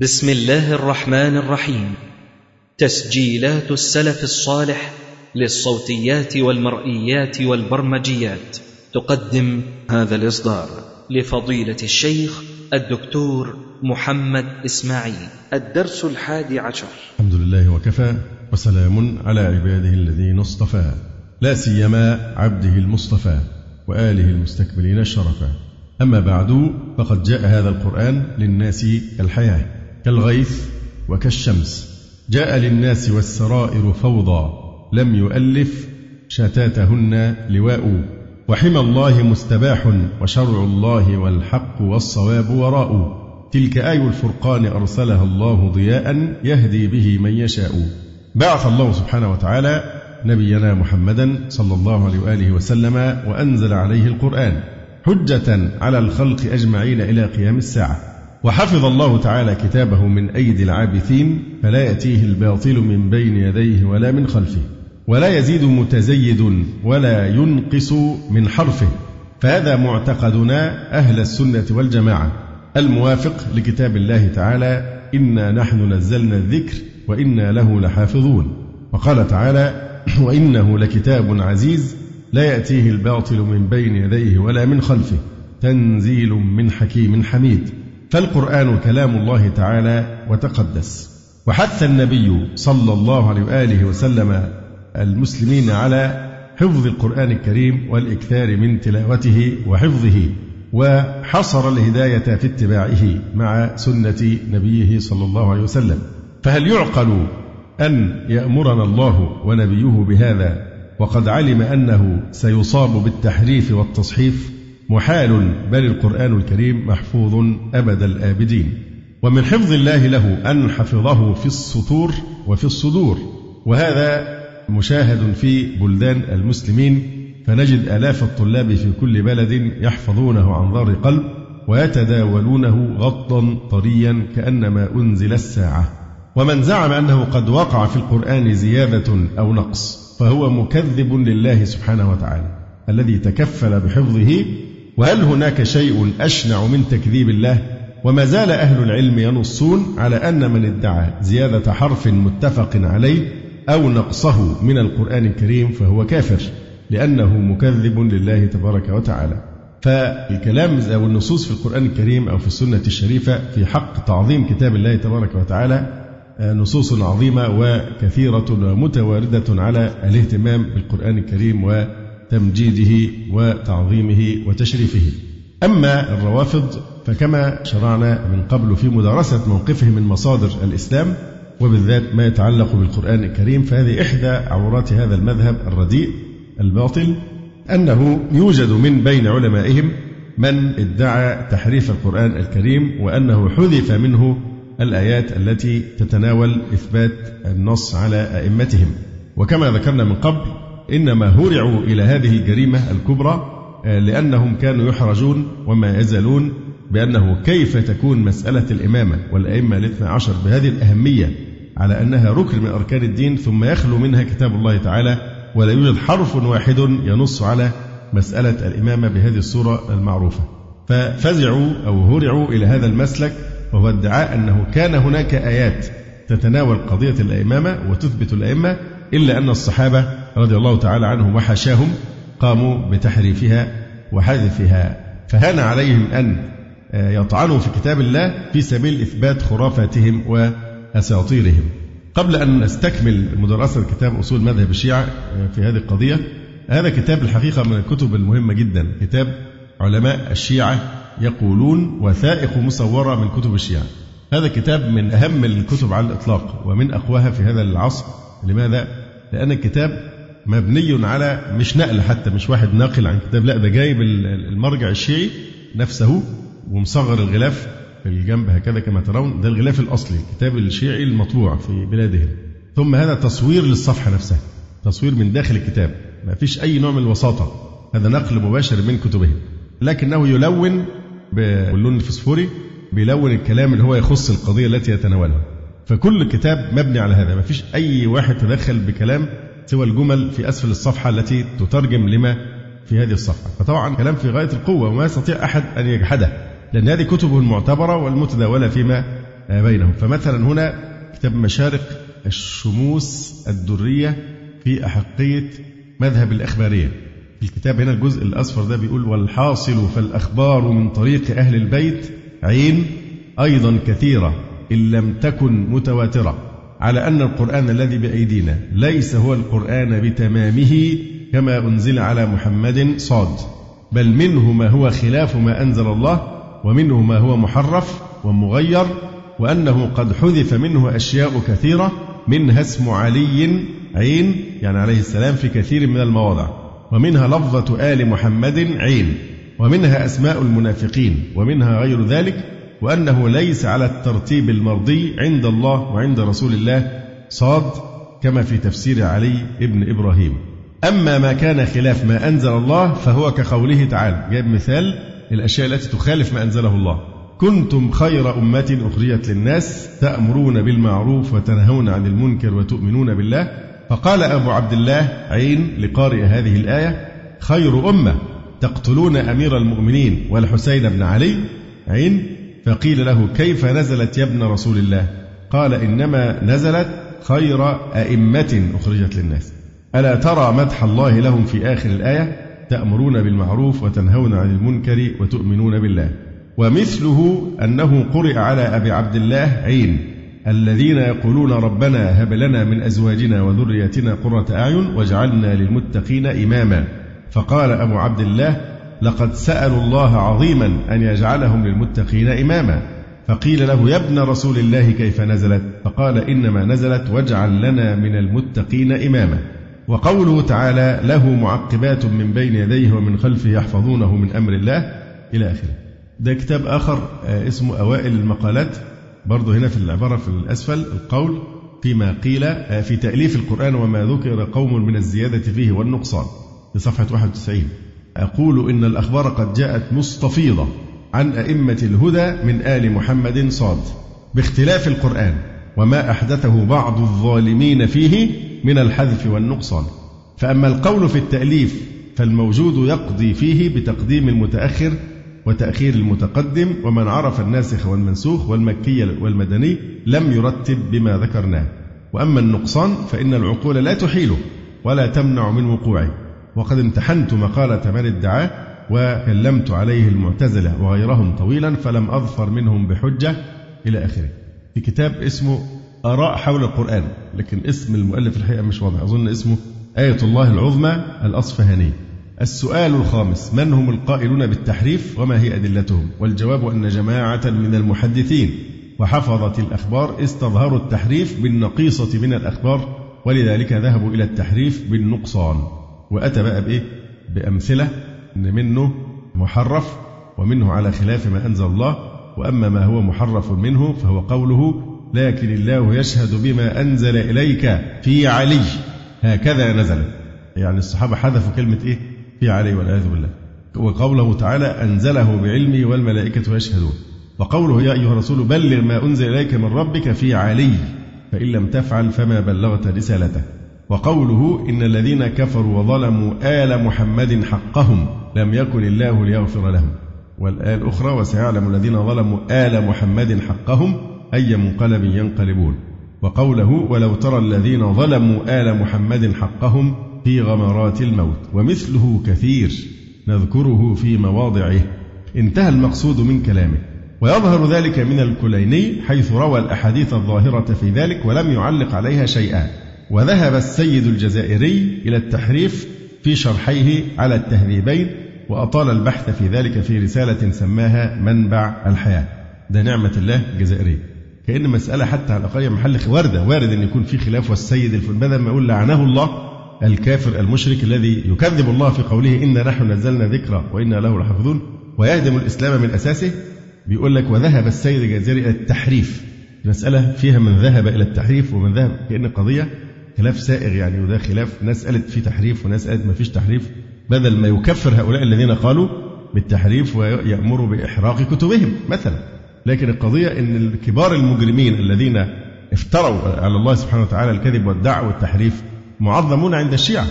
بسم الله الرحمن الرحيم. تسجيلات السلف الصالح للصوتيات والمرئيات والبرمجيات. تقدم هذا الإصدار لفضيلة الشيخ الدكتور محمد إسماعيل. الدرس الحادي عشر. الحمد لله وكفى وسلام على عباده الذين اصطفى. لا سيما عبده المصطفى وآله المستكبرين الشرفا أما بعد فقد جاء هذا القرآن للناس كالحياة. كالغيث وكالشمس. جاء للناس والسرائر فوضى لم يؤلف شتاتهن لواء. وحمى الله مستباح وشرع الله والحق والصواب وراء. تلك آي الفرقان أرسلها الله ضياء يهدي به من يشاء. بعث الله سبحانه وتعالى نبينا محمدا صلى الله عليه وآله وسلم وأنزل عليه القرآن حجة على الخلق أجمعين إلى قيام الساعة. وحفظ الله تعالى كتابه من أيدي العابثين فلا يأتيه الباطل من بين يديه ولا من خلفه ولا يزيد متزيد ولا ينقص من حرفه فهذا معتقدنا أهل السنة والجماعة. الموافق لكتاب الله تعالى إنا نحن نزلنا الذكر وإنا له لحافظون. وقال تعالى وإنه لكتاب عزيز لا يأتيه الباطل من بين يديه ولا من خلفه تنزيل من حكيم حميد. فالقرآن كلام الله تعالى وتقدس. وحث النبي صلى الله عليه وآله وسلم المسلمين على حفظ القرآن الكريم والإكثار من تلاوته وحفظه وحصر الهداية في اتباعه مع سنة نبيه صلى الله عليه وسلم. فهل يعقل أن يأمرنا الله ونبيه بهذا؟ وقد علم أنه سيصاب بالتحريف والتصحيف محال بل القرآن الكريم محفوظ أبد الآبدين. ومن حفظ الله له أن حفظه في السطور وفي الصدور. وهذا مشاهد في بلدان المسلمين فنجد آلاف الطلاب في كل بلد يحفظونه عن ظهر قلب ويتداولونه غطا طريا كأنما أنزل الساعة. ومن زعم أنه قد وقع في القرآن زيادة أو نقص فهو مكذب لله سبحانه وتعالى الذي تكفل بحفظه وهل هناك شيء أشنع من تكذيب الله؟ وما زال أهل العلم ينصون على أن من ادعى زيادة حرف متفق عليه أو نقصه من القرآن الكريم فهو كافر لأنه مكذب لله تبارك وتعالى. فالكلام أو النصوص في القرآن الكريم أو في السنة الشريفة في حق تعظيم كتاب الله تبارك وتعالى نصوص عظيمة وكثيرة ومتواردة على الاهتمام بالقرآن الكريم وتمجيده وتعظيمه وتشريفه. أما الروافض فكما شرعنا من قبل في مدارسة موقفه من مصادر الإسلام وبالذات ما يتعلق بالقرآن الكريم فهذه إحدى عورات هذا المذهب الرديء الباطل أنه يوجد من بين علمائهم من ادعى تحريف القرآن الكريم وأنه حذف منه الآيات التي تتناول إثبات النص على أئمتهم. وكما ذكرنا من قبل إنما هرعوا إلى هذه الجريمة الكبرى لأنهم كانوا يحرجون وما يزالون بأنه كيف تكون مسألة الإمامة والأئمة الاثنى عشر بهذه الأهمية على أنها ركن من أركان الدين ثم يخلو منها كتاب الله تعالى ولا يوجد حرف واحد ينص على مسألة الإمامة بهذه الصورة المعروفة. ففزعوا أو هرعوا إلى هذا المسلك وهو ادعاء أنه كان هناك آيات تتناول قضية الإمامة وتثبت الأئمة إلا أن الصحابة رضي الله تعالى عنهم وحاشاهم قاموا بتحريفها وحذفها. فهان عليهم أن يطعنوا في كتاب الله في سبيل إثبات خرافاتهم وأساطيرهم. قبل أن نستكمل مدرسة كتاب أصول مذهب الشيعة في هذه القضية هذا كتاب الحقيقة من الكتب المهمة جدا كتاب علماء الشيعة يقولون وثائق مصورة من كتب الشيعة. هذا كتاب من أهم الكتب على الإطلاق ومن أقواها في هذا العصر. لماذا؟ لأن الكتاب مبني على مش نقل حتى مش واحد ناقل عن كتاب لا ده جايب المرجع الشيعي نفسه ومصغر الغلاف في الجنب هكذا كما ترون. ده الغلاف الأصلي الكتاب الشيعي المطبوع في بلادهم. ثم هذا تصوير للصفحة نفسها تصوير من داخل الكتاب. ما فيش أي نوع من الوساطة. هذا نقل مباشر من كتبهم. لكنه يلون باللون الفسفوري بيلون الكلام اللي هو يخص القضية التي يتناولها. فكل كتاب مبني على هذا ما فيش أي واحد تدخل بكلام سوى الجمل في أسفل الصفحة التي تترجم لما في هذه الصفحة. فطبعا كلام في غاية القوة وما يستطيع أحد أن يجحده لأن هذه كتبه المعتبرة والمتداولة فيما بينهم. فمثلا هنا كتاب مشارق الشموس الدرية في أحقية مذهب الأخبارية. في الكتاب هنا الجزء الأصفر ده بيقول والحاصل فالأخبار من طريق أهل البيت عين أيضا كثيرة إن لم تكن متواترة. على أن القرآن الذي بأيدينا ليس هو القرآن بتمامه كما أنزل على محمد صاد بل منه ما هو خلاف ما أنزل الله ومنه ما هو محرف ومغير وأنه قد حذف منه أشياء كثيرة منها اسم علي عين يعني عليه السلام في كثير من المواضع ومنها لفظة آل محمد عين ومنها أسماء المنافقين ومنها غير ذلك وأنه ليس على الترتيب المرضي عند الله وعند رسول الله صاد كما في تفسير علي ابن إبراهيم. أما ما كان خلاف ما أنزل الله فهو كقوله تعالى جاب مثال الأشياء التي تخالف ما أنزله الله. كنتم خير أمة أخرجت للناس تأمرون بالمعروف وتنهون عن المنكر وتؤمنون بالله. فقال أبو عبد الله عين لقارئ هذه الآية خير أمة تقتلون أمير المؤمنين والحسين بن علي. عين فقيل له كيف نزلت يا ابن رسول الله؟ قال إنما نزلت خير أئمة أخرجت للناس. ألا ترى مدح الله لهم في آخر الآية؟ تأمرون بالمعروف وتنهون عن المنكر وتؤمنون بالله. ومثله أنه قرئ على أبي عبد الله عين الذين يقولون ربنا هب لنا من أزواجنا وذريتنا قرة أعين واجعلنا للمتقين إماما. فقال أبو عبد الله لقد سألوا الله عظيما أن يجعلهم للمتقين إماما. فقيل له يا ابن رسول الله كيف نزلت؟ فقال إنما نزلت واجعل لنا من المتقين إماما. وقوله تعالى له معقبات من بين يديه ومن خلفه يحفظونه من أمر الله إلى آخره. ده كتاب آخر آه، اسمه أوائل المقالات. برضه هنا في العبارة في الأسفل القول فيما قيل آه، في تأليف القرآن وما ذكر قوم من الزيادة فيه والنقصان. في صفحة 91 أقول إن الأخبار قد جاءت مستفيضة عن أئمة الهدى من آل محمد صاد باختلاف القرآن وما أحدثه بعض الظالمين فيه من الحذف والنقصان. فأما القول في التأليف فالموجود يقضي فيه بتقديم المتأخر وتأخير المتقدم ومن عرف الناسخ والمنسوخ والمكي والمدني لم يرتب بما ذكرناه. وأما النقصان فإن العقول لا تحيله ولا تمنع من وقوعه. وقد امتحنت مقالة من ادعاه وكلمت عليه المعتزلة وغيرهم طويلا فلم أظفر منهم بحجة إلى آخره. في كتاب اسمه آراء حول القرآن لكن اسم المؤلف الحقيقة مش واضح. أظن اسمه آية الله العظمى الأصفهاني. السؤال الخامس من هم القائلون بالتحريف وما هي أدلتهم؟ والجواب أن جماعة من المحدثين وحفظة الأخبار استظهروا التحريف بالنقيصة من الأخبار ولذلك ذهبوا إلى التحريف بالنقصان. وأتى بقى بإيه؟ بأمثلة أن منه محرف ومنه على خلاف ما أنزل الله وأما ما هو محرف منه فهو قوله لكن الله يشهد بما أنزل إليك في علي. هكذا نزل يعني الصحابة حذفوا كلمة إيه؟ في علي والعياذ بالله. وقوله تعالى أنزله بعلمه والملائكة يشهدون. وقوله يا أيها الرسول بلغ ما أنزل إليك من ربك في علي فإن لم تفعل فما بلغت رسالته. وقوله إن الذين كفروا وظلموا آل محمد حقهم لم يكن الله ليغفر لهم. والآية الأخرى وسيعلم الذين ظلموا آل محمد حقهم أي منقلب ينقلبون. وقوله ولو ترى الذين ظلموا آل محمد حقهم في غمرات الموت ومثله كثير نذكره في مواضعه. انتهى المقصود من كلامه. ويظهر ذلك من الكليني حيث روى الأحاديث الظاهرة في ذلك ولم يعلق عليها شيئا وذهب السيد الجزائري إلى التحريف في شرحيه على التهذيبين وأطال البحث في ذلك في رسالة سماها منبع الحياة. ده نعمة الله الجزائرية. كأن مسألة حتى على الأقل محل واردة وارد أن يكون في خلاف والسيد الفلاني بدل ما يقول لعنه الله الكافر المشرك الذي يكذب الله في قوله إنا نحن نزلنا ذكرى وإنا له لحافظون ويهدم الإسلام من أساسه بيقول لك وذهب السيد الجزائري إلى التحريف. المسألة فيها من ذهب إلى التحريف ومن ذهب كأن قضية خلاف سائغ يعني وده خلاف ناس قالت في تحريف وناس قالت ما فيش تحريف. بدل ما يكفر هؤلاء الذين قالوا بالتحريف ويأمر بإحراق كتبهم مثلا. لكن القضية أن كبار المجرمين الذين افتروا على الله سبحانه وتعالى الكذب والدعوة والتحريف معظمون عند الشيعة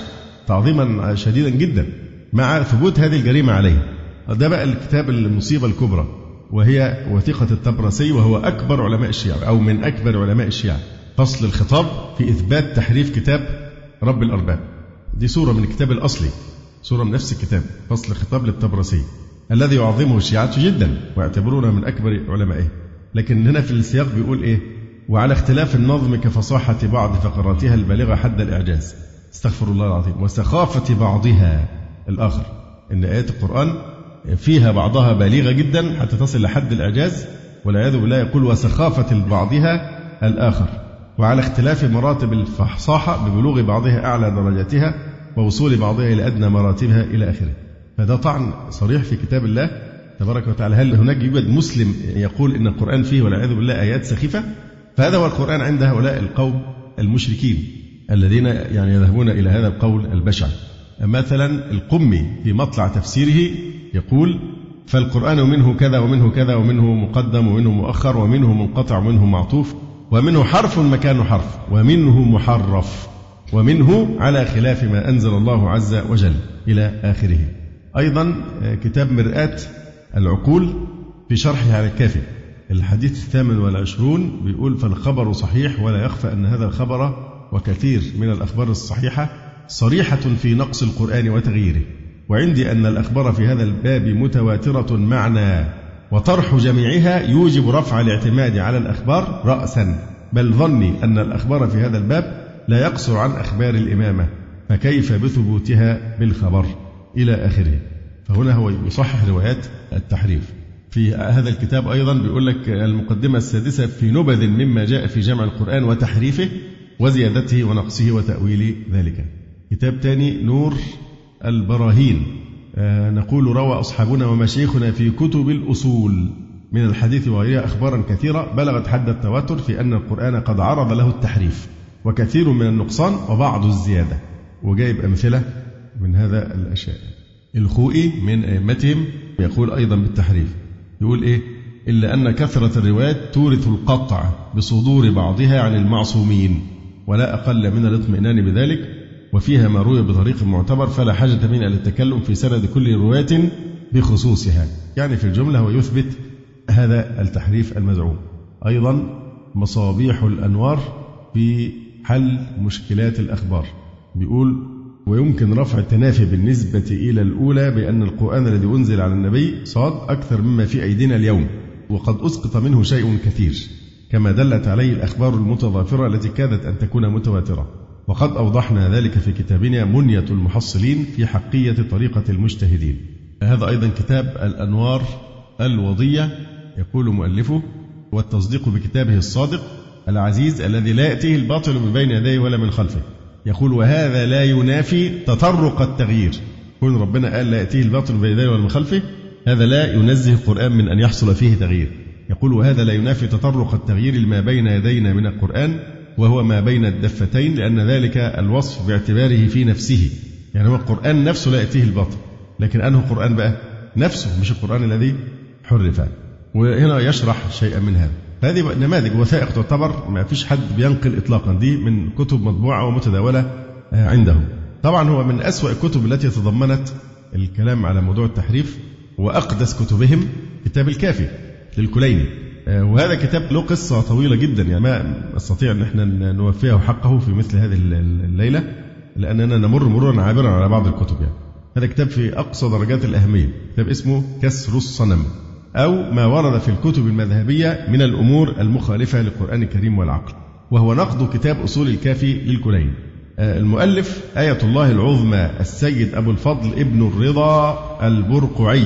تعظيما شديدا جدا مع ثبوت هذه الجريمة عليه ده بقى الكتاب المصيبة الكبرى وهي وثيقة الطبرسي وهو أكبر علماء الشيعة أو من أكبر علماء الشيعة. فصل الخطاب في إثبات تحريف كتاب رب الأرباب. دي سورة من الكتاب الأصلي سورة من نفس الكتاب فصل الخطاب للطبرسي الذي يعظمه الشيعة جدا ويعتبرونه من أكبر علمائه. لكن هنا في السياق بيقول إيه؟ وعلى اختلاف النظم كفصاحة بعض فقراتها البالغة حد الإعجاز. استغفر الله العظيم. وسخافة بعضها الآخر. إن آيات القرآن فيها بعضها بالغة جدا حتى تصل لحد الإعجاز والعياذ بالله يقول وسخافة بعضها الآخر. وعلى اختلاف مراتب الفصاحة ببلوغ بعضها أعلى درجاتها ووصول بعضها إلى أدنى مراتبها إلى آخره. فده طعن صريح في كتاب الله تبارك وتعالى. هل هناك يوجد مسلم يقول إن القرآن فيه والعياذ بالله آيات سخيفة؟ فهذا هو القرآن عند هؤلاء القوم المشركين الذين يعني يذهبون إلى هذا القول البشع. مثلا القمي في مطلع تفسيره يقول فالقرآن منه كذا ومنه كذا ومنه مقدم ومنه مؤخر ومنه منقطع ومنه معطوف. ومنه حرف مكان حرف ومنه محرف ومنه على خلاف ما أنزل الله عز وجل إلى آخره. أيضا آه، كتاب مرآة العقول في شرحه على الكافي. الحديث الثامن والعشرون بيقول فالخبر صحيح ولا يخفى أن هذا الخبر وكثير من الأخبار الصحيحة صريحة في نقص القرآن وتغييره. وعندي أن الأخبار في هذا الباب متواترة معنى وطرح جميعها يوجب رفع الاعتماد على الأخبار رأسا. بل ظني أن الأخبار في هذا الباب لا يقصر عن أخبار الإمامة فكيف بثبوتها بالخبر؟ إلى آخره. فهنا هو يصحح روايات التحريف. في هذا الكتاب أيضا بيقول لك المقدمة السادسة في نبذ مما جاء في جمع القرآن وتحريفه وزيادته ونقصه وتأويل ذلك. كتاب ثاني نور البراهين. نقول روى أصحابنا ومشايخنا في كتب الأصول من الحديث وغيرها أخبارا كثيرة بلغت حد التواتر في أن القرآن قد عرض له التحريف وكثير من النقصان وبعض الزيادة. وجايب أمثلة من هذا الأشياء. الخوئي من أئمتهم يقول أيضا بالتحريف. يقول إيه؟ إلا أن كثرة الروايات تورث القطع بصدور بعضها عن المعصومين ولا أقل من الاطمئنان بذلك وفيها ما روي بطريق معتبر فلا حاجة منا للتكلم في سند كل رواية بخصوصها. يعني في الجملة هو يثبت هذا التحريف المزعوم. أيضا مصابيح الأنوار في حل مشكلات الأخبار. بيقول ويمكن رفع التنافي بالنسبة إلى الأولى بأن القرآن الذي أنزل على النبي صاد أكثر مما في أيدينا اليوم وقد أسقط منه شيء كثير. كما دلت عليه الأخبار المتضافرة التي كادت أن تكون متواترة. وقد أوضحنا ذلك في كتابنا منية المحصلين في حقية طريقة المجتهدين. هذا أيضا كتاب الأنوار الوضية يقول مؤلفه والتصديق بكتابه الصادق العزيز الذي لا يأتيه الباطل من بين يديه ولا من خلفه. يقول وهذا لا ينافي تطرق التغيير. كون ربنا قال لا يأتيه الباطل من بين يديه ولا من خلفه. هذا لا ينزه القرآن من أن يحصل فيه تغيير. يقول وهذا لا ينافي تطرق التغيير لما بين يدينا من القرآن وهو ما بين الدفتين لأن ذلك الوصف باعتباره في نفسه. يعني هو القرآن نفسه لا يأتيه الباطل لكن أنه قرآن بقى نفسه مش القرآن الذي حرف. وهنا يشرح شيئا من هذا. هذه نماذج وثائق تعتبر ما فيش حد بينقل إطلاقا. دي من كتب مطبوعة ومتداولة آه، عندهم. طبعا هو من أسوأ الكتب التي تضمنت الكلام على موضوع التحريف وأقدس كتبهم كتاب الكافي للكليني. وهذا كتاب له قصة طويلة جدا يعني ما نستطيع أن إحنا نوفيه حقه في مثل هذه الليلة لأننا نمر مرورا عابرا على بعض الكتب يعني. هذا كتاب في أقصى درجات الأهمية. كتاب اسمه كسر الصنم أو ما ورد في الكتب المذهبية من الأمور المخالفة للقرآن الكريم والعقل. وهو نقد كتاب أصول الكافي للكلين. آه، المؤلف آية الله العظمى السيد أبو الفضل ابن الرضا البرقعي.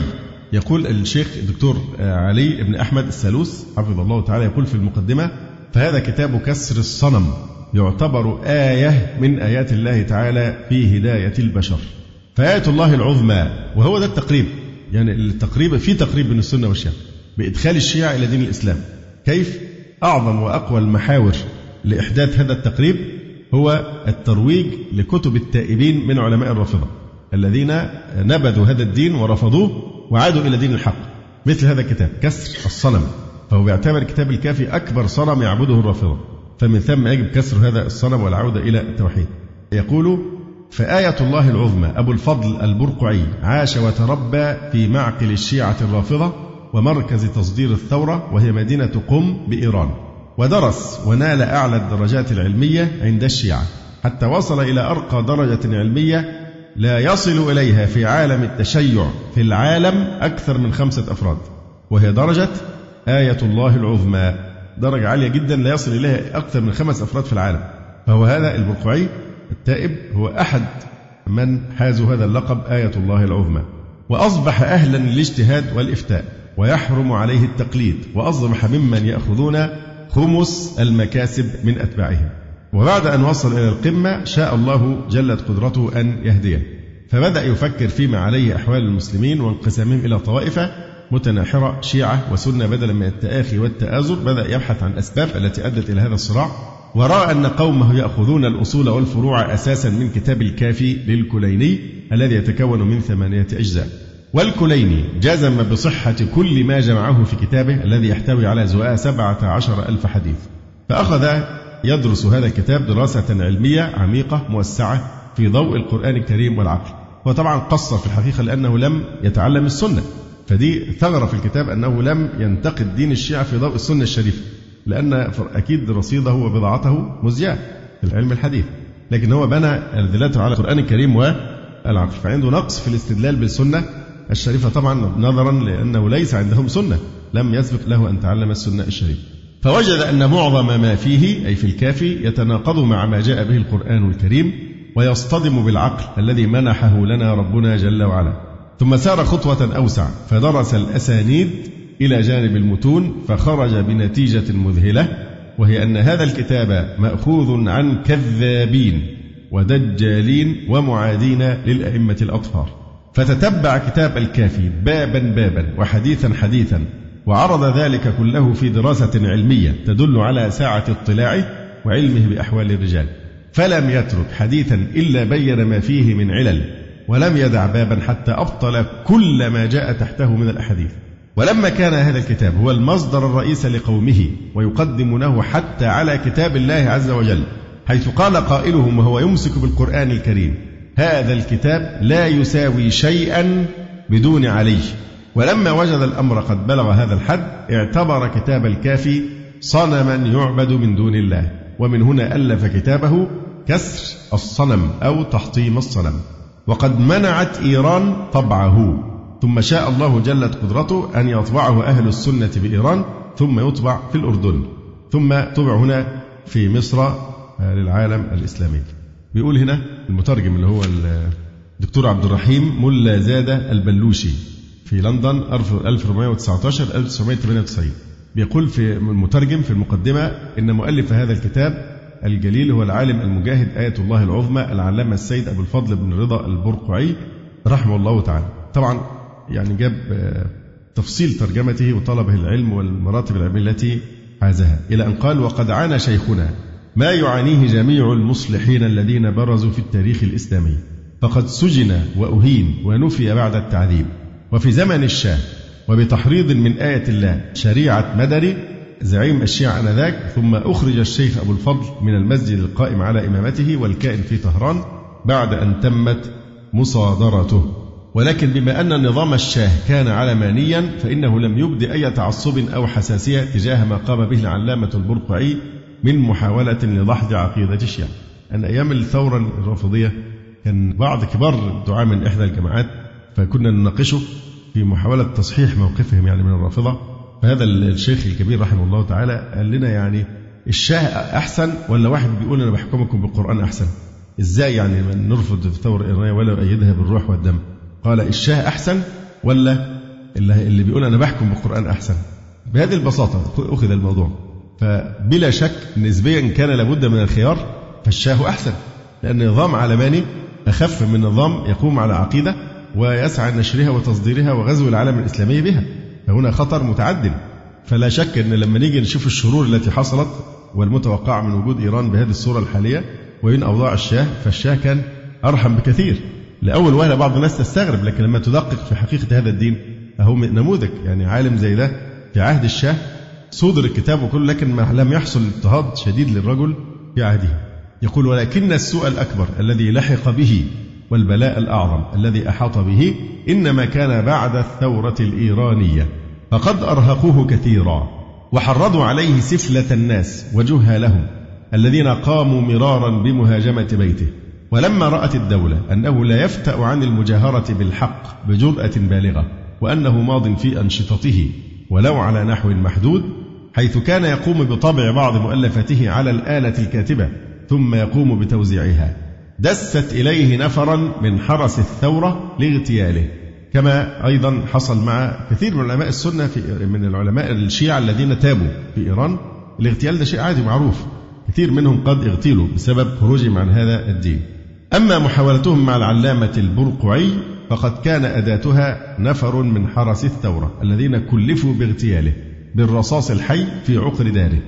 يقول الشيخ الدكتور علي بن أحمد السالوس حفظه الله تعالى يقول في المقدمة فهذا كتاب كسر الصنم يعتبر آية من آيات الله تعالى في هداية البشر. فآية الله العظمى وهو ده التقريب يعني التقريب في تقريب بين السنة والشيعة بإدخال الشيعة إلى دين الإسلام. كيف؟ أعظم وأقوى المحاور لإحداث هذا التقريب هو الترويج لكتب التائبين من علماء الرافضة الذين نبذوا هذا الدين ورفضوه وعادوا إلى دين الحق. مثل هذا الكتاب كسر الصنم. فهو بيعتبر كتاب الكافي أكبر صنم يعبده الرافضة. فمن ثم يجب كسر هذا الصنم والعودة إلى التوحيد. يقول فآية الله العظمى أبو الفضل البرقعي عاش وتربى في معقل الشيعة الرافضة ومركز تصدير الثورة وهي مدينة قم بإيران. ودرس ونال أعلى الدرجات العلمية عند الشيعة حتى وصل إلى أرقى درجة علمية لا يصل إليها في عالم التشيع في العالم أكثر من خمسة أفراد وهي درجة آية الله العظمى. درجة عالية جدا لا يصل إليها أكثر من خمس أفراد في العالم. فهو هذا البرقعي التائب هو أحد من حازوا هذا اللقب آية الله العظمى. وأصبح أهلا للاجتهاد والإفتاء ويحرم عليه التقليد وأصبح ممن يأخذون خمس المكاسب من أتباعهم. وبعد أن وصل إلى القمة شاء الله جلت قدرته أن يهديه. فبدأ يفكر فيما عليه أحوال المسلمين وانقسامهم إلى طوائف متناحرة شيعة وسنة بدلا من التآخي والتآزر. بدأ يبحث عن الأسباب التي أدت إلى هذا الصراع ورأى أن قومه يأخذون الأصول والفروع أساسا من كتاب الكافي للكليني الذي يتكون من ثمانية أجزاء. والكليني جزم بصحة كل ما جمعه في كتابه الذي يحتوي على زواء سبعة عشر ألف حديث. فأخذ يدرس هذا الكتاب دراسة علمية عميقة موسعة في ضوء القرآن الكريم والعقل. وطبعا قصر في الحقيقة لأنه لم يتعلم السنة. فدي ثغرة في الكتاب أنه لم ينتقد دين الشيعة في ضوء السنة الشريفة لأن أكيد رصيده وبضاعته مزجاة في العلم الحديث. لكن هو بنى الدلالة على القرآن الكريم والعقل. فعنده نقص في الاستدلال بالسنة الشريفة طبعا نظرا لأنه ليس عندهم سنة. لم يسبق له أن تعلم السنة الشريفة. فوجد أن معظم ما فيه أي في الكافي يتناقض مع ما جاء به القرآن الكريم ويصطدم بالعقل الذي منحه لنا ربنا جل وعلا. ثم سار خطوة أوسع فدرس الأسانيد إلى جانب المتون فخرج بنتيجة مذهلة وهي أن هذا الكتاب مأخوذ عن كذابين ودجالين ومعادين للأئمة الأطهار. فتتبع كتاب الكافي بابا بابا وحديثا حديثا وعرض ذلك كله في دراسة علمية تدل على ساعة اطلاعه وعلمه بأحوال الرجال. فلم يترك حديثا إلا بين ما فيه من علل ولم يدع بابا حتى أبطل كل ما جاء تحته من الأحاديث. ولما كان هذا الكتاب هو المصدر الرئيس لقومه ويقدمونه حتى على كتاب الله عز وجل حيث قال قائلهم وهو يمسك بالقرآن الكريم هذا الكتاب لا يساوي شيئا بدون عليه. ولما وجد الأمر قد بلغ هذا الحد اعتبر كتاب الكافي صنما يعبد من دون الله ومن هنا ألف كتابه كسر الصنم أو تحطيم الصنم. وقد منعت إيران طبعه ثم شاء الله جلت قدرته أن يطبعه أهل السنة بإيران ثم يطبع في الأردن ثم طبع هنا في مصر آه، للعالم الإسلامي. بيقول هنا المترجم اللي هو الدكتور عبد الرحيم ملا زادة البلوشي. في لندن 1419 1998 بيقول في المترجم في المقدمة إن مؤلف هذا الكتاب الجليل هو العالم المجاهد آية الله العظمى العلامة السيد أبو الفضل بن رضا البرقعي رحمه الله تعالى. طبعا يعني جاب آه، تفصيل ترجمته وطلبه العلم والمراتب العلمية التي حازها إلى أن قال وقد عانى شيخنا ما يعانيه جميع المصلحين الذين برزوا في التاريخ الإسلامي. فقد سجن وأهين ونفي بعد التعذيب. وفي زمن الشاه وبتحريض من آية الله شريعة مدري زعيم الشيعة آنذاك ثم أخرج الشيخ أبو الفضل من المسجد القائم على إمامته والكائن في طهران بعد أن تمت مصادرته. ولكن بما أن نظام الشاه كان علمانيا فإنه لم يبدي أي تعصب أو حساسية تجاه ما قام به العلامة البرقعي من محاولة لدحض عقيدة الشيعة. أن أيام الثورة الرافضية كان بعض كبار الدعاة من إحدى الجماعات فكنا نناقشه في محاولة تصحيح موقفهم يعني من الرافضة. فهذا الشيخ الكبير رحمه الله تعالى قال لنا يعني الشاه أحسن ولا واحد بيقول أنا بحكمكم بالقرآن أحسن؟ إزاي يعني من نرفض الثورة الإيرانية ولا نؤيدها بالروح والدم؟ قال الشاه أحسن ولا اللي بيقول أنا بحكم بالقرآن أحسن؟ بهذه البساطة أخذ الموضوع. فبلا شك نسبيا كان لابد من الخيار فالشاه أحسن لأن نظام علماني أخف من نظام يقوم على عقيدة ويسعى نشرها وتصديرها وغزو العالم الإسلامي بها. فهنا خطر متعدد فلا شك أن لما نيجي نشوف الشرور التي حصلت والمتوقعة من وجود إيران بهذه الصورة الحالية وين أوضاع الشاه فالشاه كان أرحم بكثير. لأول وهلة بعض الناس تستغرب لكن لما تدقق في حقيقة هذا الدين أهو نموذج. يعني عالم زي ده في عهد الشاه صدر الكتاب وكله لكن ما لم يحصل اضطهاد شديد للرجل في عهده. يقول ولكن السوء الأكبر الذي لحق به والبلاء الأعظم الذي أحاط به إنما كان بعد الثورة الإيرانية فقد أرهقوه كثيرا وحرضوا عليه سفلة الناس وجهالهم الذين قاموا مرارا بمهاجمة بيته. ولما رأت الدولة أنه لا يفتأ عن المجاهرة بالحق بجرأة بالغة وأنه ماض في أنشطته ولو على نحو محدود حيث كان يقوم بطبع بعض مؤلفاته على الآلة الكاتبة ثم يقوم بتوزيعها. دست إليه نفرا من حرس الثورة لاغتياله. كما أيضا حصل مع كثير من علماء السنة في من العلماء الشيعة الذين تابوا في إيران الاغتيال ده شيء عادي معروف. كثير منهم قد اغتيلوا بسبب خروجهم عن هذا الدين. أما محاولتهم مع العلامة البرقعي فقد كان أداتها نفر من حرس الثورة الذين كلفوا باغتياله بالرصاص الحي في عقر داره.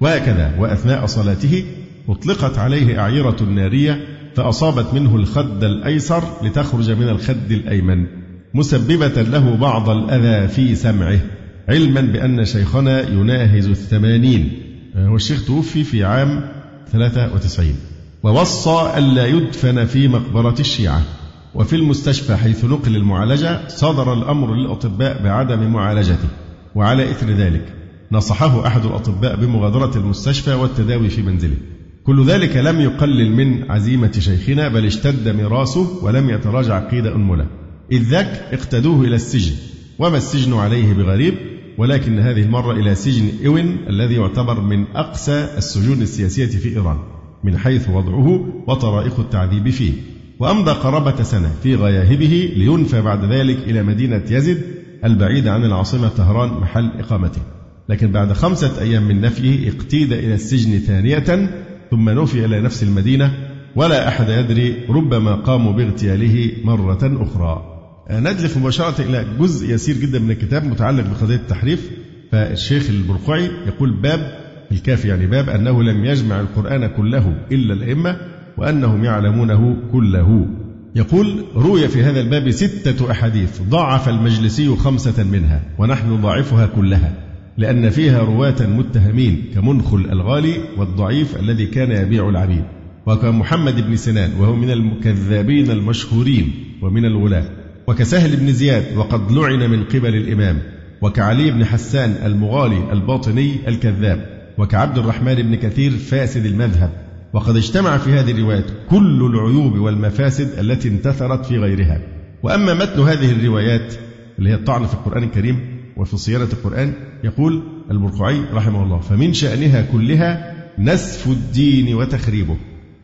وهكذا وأثناء صلاته أطلقت عليه أعيرة نارية فأصابت منه الخد الأيسر لتخرج من الخد الأيمن مسببة له بعض الأذى في سمعه علما بأن شيخنا يناهز الثمانين. والشيخ توفي في عام 93 ووصى ألا يدفن في مقبرة الشيعة. وفي المستشفى حيث نقل المعالجة صدر الأمر للأطباء بعدم معالجته. وعلى إثر ذلك نصحه أحد الأطباء بمغادرة المستشفى والتداوي في منزله. كل ذلك لم يقلل من عزيمة شيخنا بل اشتد مراسه ولم يتراجع قيد أنملة. إذ ذاك اقتدوه إلى السجن وما السجن عليه بغريب ولكن هذه المرة إلى سجن إوين الذي يعتبر من أقسى السجون السياسية في إيران من حيث وضعه وطرائق التعذيب فيه. وأمضى قرابة سنة في غياهبه لينفى بعد ذلك إلى مدينة يزد البعيدة عن العاصمة طهران محل إقامته. لكن بعد خمسة أيام من نفيه اقتيد إلى السجن ثانية ثم نفي إلى نفس المدينة ولا أحد يدري ربما قاموا باغتياله مرة أخرى. ندلف مباشرة إلى جزء يسير جدا من الكتاب متعلق بقضية التحريف فالشيخ البرقعي يقول باب الكافي يعني باب أنه لم يجمع القرآن كله إلا الأئمة وأنهم يعلمونه كله. يقول روي في هذا الباب ستة أحاديث ضعف المجلسي خمسة منها ونحن نضاعفها كلها. لأن فيها رواة متهمين كمنخل الغالي والضعيف الذي كان يبيع العبيد وكمحمد بن سنان وهو من المكذابين المشهورين ومن الغلاة وكسهل بن زياد وقد لعن من قبل الإمام وكعلي بن حسان المغالي الباطني الكذاب وكعبد الرحمن بن كثير فاسد المذهب وقد اجتمع في هذه الروايات كل العيوب والمفاسد التي انتثرت في غيرها. وأما متن هذه الروايات اللي هي الطعن في القرآن الكريم وفي صيانة القرآن يقول البرقعي رحمه الله فمن شأنها كلها نسف الدين وتخريبه.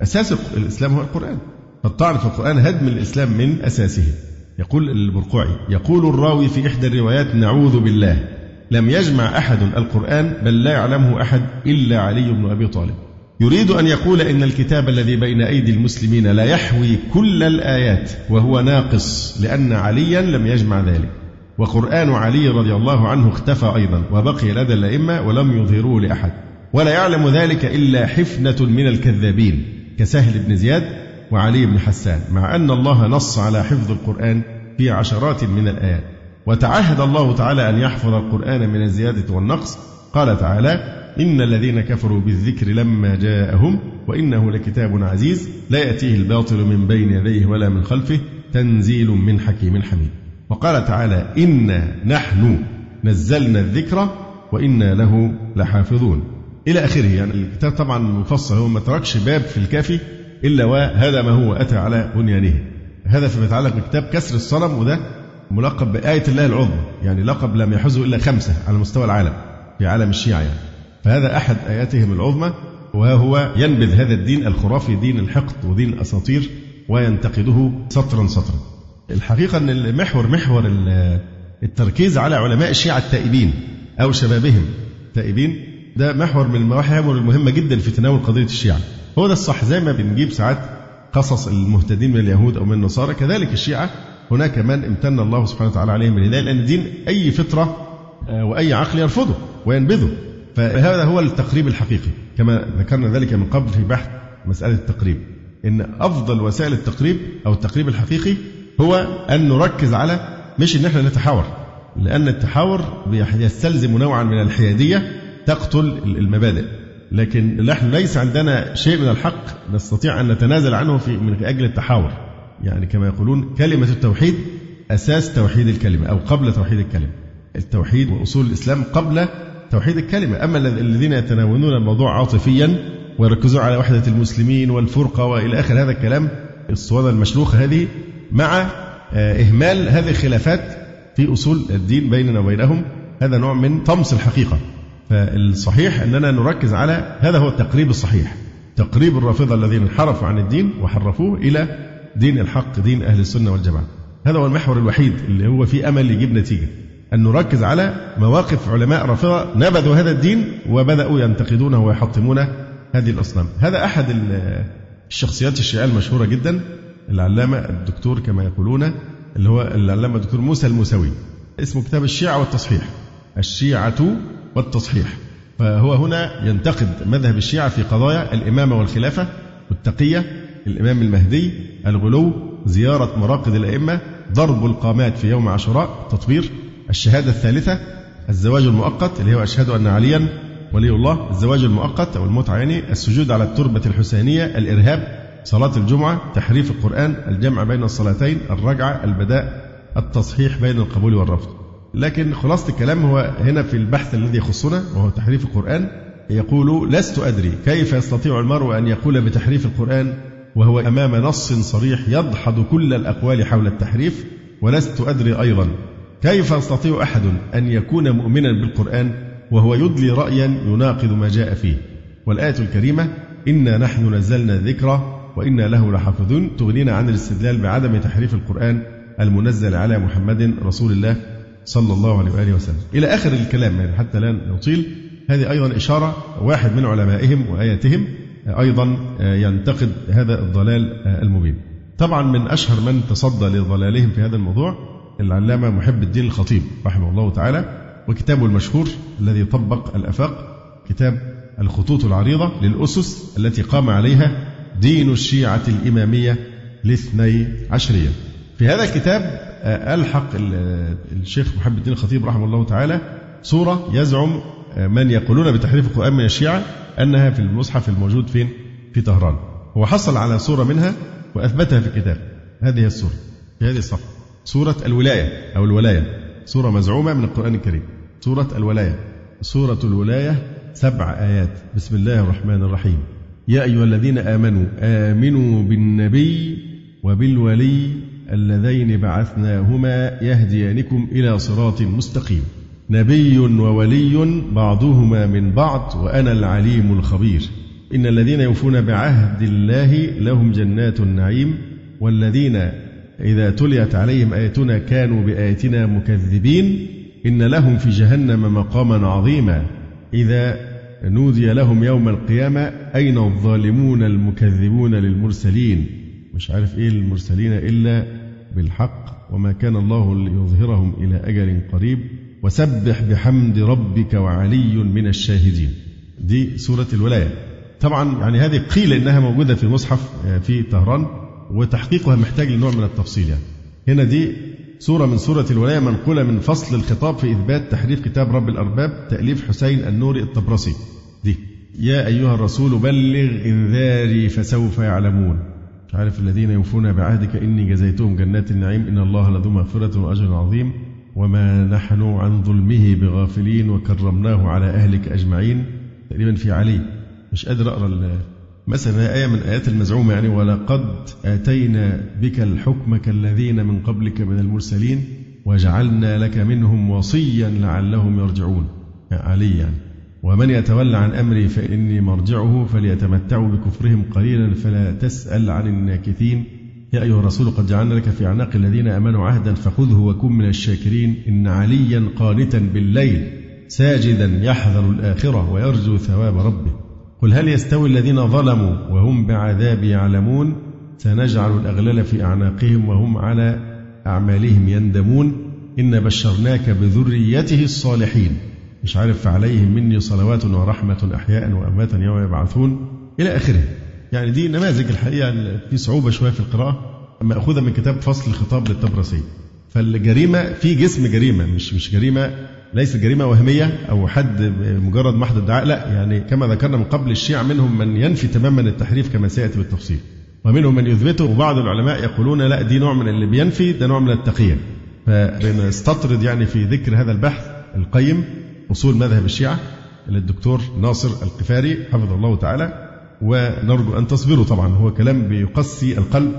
أساس الإسلام هو القرآن. فالطعن في القرآن هدم الإسلام من أساسه. يقول البرقعي يقول الراوي في إحدى الروايات نعوذ بالله. لم يجمع أحد القرآن بل لا يعلمه أحد إلا علي بن أبي طالب. يريد أن يقول إن الكتاب الذي بين أيدي المسلمين لا يحوي كل الآيات وهو ناقص لأن عليا لم يجمع ذلك. وقرآن علي رضي الله عنه اختفى أيضا وبقي لدى الأئمة ولم يظهروه لأحد. ولا يعلم ذلك إلا حفنة من الكذابين كسهل بن زياد وعلي بن حسان مع أن الله نص على حفظ القرآن في عشرات من الآيات. وتعهد الله تعالى أن يحفظ القرآن من الزيادة والنقص. قال تعالى إن الذين كفروا بالذكر لما جاءهم وإنه لكتاب عزيز لا يأتيه الباطل من بين يديه ولا من خلفه تنزيل من حكيم حميد. وقال تعالى إنا نحن نزلنا الذكر وإنا له لحافظون. إلى آخره يعني الكتاب طبعا مفصل هو ما تركش باب في الكافي إلا وهذا ما هو أتى على بنيانه. هذا فيما يتعلق بكتاب كسر الصنم وده ملقب بآية الله العظمى يعني لقب لم يحوزه إلا خمسة على مستوى العالم في عالم الشيعة يعني. فهذا أحد آياتهم العظمى وهو ينبذ هذا الدين الخرافي دين الحقد ودين الأساطير وينتقده سطرا سطرا. الحقيقة أن المحور محور التركيز على علماء الشيعة التائبين أو شبابهم تائبين ده محور من المحاور المهمة جدا في تناول قضية الشيعة. هو ده الصح زي ما بنجيب ساعات قصص المهتدين من اليهود أو من النصارى. كذلك الشيعة هناك من امتن الله سبحانه وتعالى عليهم بالهداية لأن الدين أي فطرة آه، وأي عقل يرفضه وينبذه. فهذا هو التقريب الحقيقي كما ذكرنا ذلك من قبل في بحث مسألة التقريب. إن أفضل وسائل التقريب أو التقريب الحقيقي هو أن نركز على مش إن إحنا نتحاور لأن التحاور يستلزم نوعا من الحيادية تقتل المبادئ. لكن نحن ليس عندنا شيء من الحق نستطيع أن نتنازل عنه في من أجل التحاور. يعني كما يقولون كلمة التوحيد أساس توحيد الكلمة أو قبل توحيد الكلمة. التوحيد وأصول الإسلام قبل توحيد الكلمة. أما الذين يتناولون الموضوع عاطفيا ويركزون على وحدة المسلمين والفرقة وإلى آخر هذا الكلام الصوانة المشلوخة هذه مع آه، إهمال هذه الخلافات في أصول الدين بيننا وبينهم. هذا نوع من طمس الحقيقة. فالصحيح أننا نركز على هذا هو التقريب الصحيح. تقريب الرافضة الذين انحرفوا عن الدين وحرفوه إلى دين الحق دين أهل السنة والجماعة. هذا هو المحور الوحيد اللي هو فيه أمل يجيب نتيجة. أن نركز على مواقف علماء رافضة نبذوا هذا الدين وبدأوا ينتقدونه ويحطمون هذه الأصنام. هذا أحد الشخصيات الشيعية المشهورة جدا. العلامة الدكتور كما يقولون اللي هو العلامة الدكتور موسى الموسوي. اسمه كتاب الشيعة والتصحيح. الشيعة والتصحيح. فهو هنا ينتقد مذهب الشيعة في قضايا الإمامة والخلافة والتقية الإمام المهدي الغلو زيارة مراقد الأئمة ضرب القامات في يوم عاشوراء تطوير الشهادة الثالثة الزواج المؤقت اللي هو أشهد أن عليا ولي الله الزواج المؤقت أو المتعة يعني السجود على التربة الحسينية الإرهاب صلاة الجمعة تحريف القرآن الجمع بين الصلاتين الرجعة البداء التصحيح بين القبول والرفض. لكن خلاصة الكلام هو هنا في البحث الذي يخصنا وهو تحريف القرآن يقول لست أدري كيف يستطيع المرء أن يقول بتحريف القرآن وهو أمام نص صريح يدحض كل الأقوال حول التحريف ولست أدري أيضا كيف يستطيع أحد أن يكون مؤمنا بالقرآن وهو يدلي رأيا يناقض ما جاء فيه. والآية الكريمة إنا نحن نزلنا الذكر وإنا له لحافظون. تغنينا عن الاستدلال بعدم تحريف القرآن المنزل على محمد رسول الله صلى الله عليه وآله وسلم. إلى آخر الكلام يعني حتى لا نطيل. هذه أيضا إشارة واحد من علمائهم وآياتهم أيضا ينتقد هذا الضلال المبين. طبعا من أشهر من تصدى لضلالهم في هذا الموضوع العلامة محب الدين الخطيب رحمه الله تعالى وكتابه المشهور الذي طبق الأفاق كتاب الخطوط العريضة للأسس التي قام عليها دين الشيعة الإمامية الاثني عشرية. في هذا الكتاب آه، ألحق الشيخ محمد الدين الخطيب رحمه الله تعالى صورة يزعم آه، من يقولون بتحريف القرآن من الشيعة أنها في المصحف الموجود فين؟ في طهران. هو حصل على صورة منها وأثبتها في الكتاب. هذه الصورة. في هذه الصفحة سورة الولاية أو الولاية. سورة مزعومة من القرآن الكريم. سورة الولاية. سورة الولاية سبع آيات. بسم الله الرحمن الرحيم. يا أيها الذين آمنوا آمنوا بالنبي وبالولي اللذين بعثناهما يهديانكم إلى صراط مستقيم. نبي وولي بعضهما من بعض وأنا العليم الخبير. إن الذين يوفون بعهد الله لهم جنات النعيم والذين إذا تليت عليهم آياتنا كانوا بآياتنا مكذبين. إن لهم في جهنم مقاما عظيما. إذا نودي لهم يوم القيامة أين الظالمون المكذبون للمرسلين؟ مش عارف إيه المرسلين إلا بالحق وما كان الله ليظهرهم إلى أجل قريب. وسبح بحمد ربك وعلي من الشاهدين. دي سورة الولاية. طبعا يعني هذه قيل إنها موجودة في مصحف آه، في طهران وتحقيقها محتاج لنوع من التفصيل يعني. هنا دي سورة من سورة الولاية منقولة من فصل الخطاب في إثبات تحريف كتاب رب الأرباب تأليف حسين النوري الطبرسي. يا أيها الرسول بلغ إنذاري فسوف يعلمون. عارف الذين يوفون بعهدك إني جزيتهم جنات النعيم إن الله لذو مغفرة وأجر عظيم. وما نحن عن ظلمه بغافلين وكرمناه على أهلك أجمعين. تقريبا في علي. مش قادر أقرأ مثلا آية من آيات المزعومة يعني ولقد آتينا بك الحكم كالذين من قبلك من المرسلين وجعلنا لك منهم وصيا لعلهم يرجعون. علي يعني. ومن يتولى عن أمري فإني مرجعه فليتمتعوا بكفرهم قليلا فلا تسأل عن الناكثين. يا أيها الرسول قد جعلنا لك في أعناق الذين آمنوا عهدا فخذه وكن من الشاكرين. إن عليا قانتا بالليل ساجدا يحذر الآخرة ويرجو ثواب ربه. قل هل يستوي الذين ظلموا وهم بعذاب يعلمون؟ سنجعل الأغلال في أعناقهم وهم على أعمالهم يندمون. إن بشرناك بذريته الصالحين. مش عارف عليهم مني صلوات ورحمة أحياء وأمواتا يوم يبعثون إلى آخره. يعني دي نماذج الحقيقة في صعوبة شوية في القراءة مأخوذة من كتاب فصل الخطاب للطبرسي فالجريمة في جسم جريمة مش مش جريمة ليست جريمة وهمية أو حد مجرد محض ادعاء لا يعني كما ذكرنا من قبل الشيعة منهم من ينفي تماما التحريف كما سيأتي بالتفصيل. ومنهم من يثبته وبعض العلماء يقولون لا دي نوع من اللي بينفي ده نوع من التقية فبنستطرد يعني في ذكر هذا البحث القيم أصول مذهب الشيعة للدكتور ناصر القفاري حفظه الله تعالى ونرجو أن تصبروا طبعا هو كلام بيقسي القلب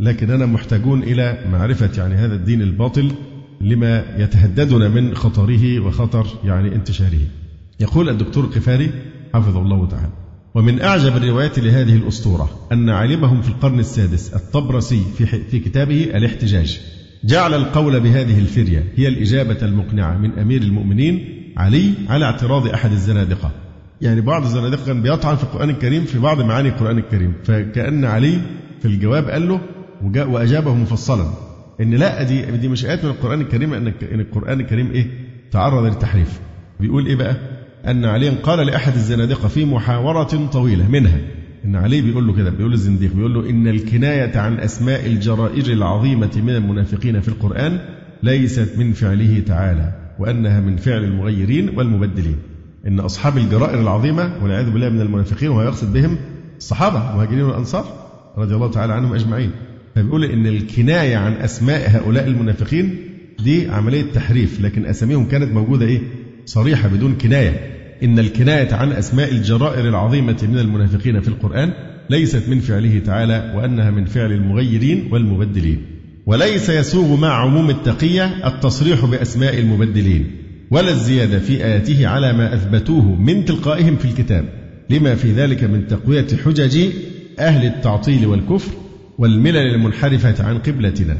لكننا محتاجون إلى معرفة يعني هذا الدين الباطل لما يتهددنا من خطره وخطر يعني انتشاره. يقول الدكتور القفاري حفظه الله تعالى ومن أعجب الروايات لهذه الأسطورة أن عالمهم في القرن السادس الطبرسي في, في كتابه الاحتجاج جعل القول بهذه الفرية هي الإجابة المقنعة من أمير المؤمنين علي على اعتراض أحد الزنادقة. يعني بعض الزنادقة كان بيطعن في القرآن الكريم في بعض معاني القرآن الكريم. فكأن علي في الجواب قال له وجاء وأجابه مفصلا. إن لا دي دي مش آيات من القرآن الكريم أن القرآن الكريم إيه؟ تعرض للتحريف. بيقول إيه بقى؟ أن علي قال لأحد الزنادقة في محاورة طويلة منها. إن علي بيقول له كده بيقول للزنديق بيقول له إن الكناية عن أسماء الجرائر العظيمة من المنافقين في القرآن ليست من فعله تعالى. وأنها من فعل المغيرين والمبدلين. إن أصحاب الجرائر العظيمة والعياذ بالله من المنافقين وهو يقصد بهم الصحابة المهاجرين والأنصار رضي الله تعالى عنهم أجمعين. فبيقول إن الكناية عن أسماء هؤلاء المنافقين دي عملية تحريف لكن أساميهم كانت موجودة إيه؟ صريحة بدون كناية. إن الكناية عن أسماء الجرائر العظيمة من المنافقين في القرآن ليست من فعله تعالى وأنها من فعل المغيرين والمبدلين. وليس يسوغ مع عموم التقية التصريح بأسماء المبدلين ولا الزيادة في آياته على ما أثبتوه من تلقائهم في الكتاب لما في ذلك من تقوية حجج أهل التعطيل والكفر والملل المنحرفة عن قبلتنا.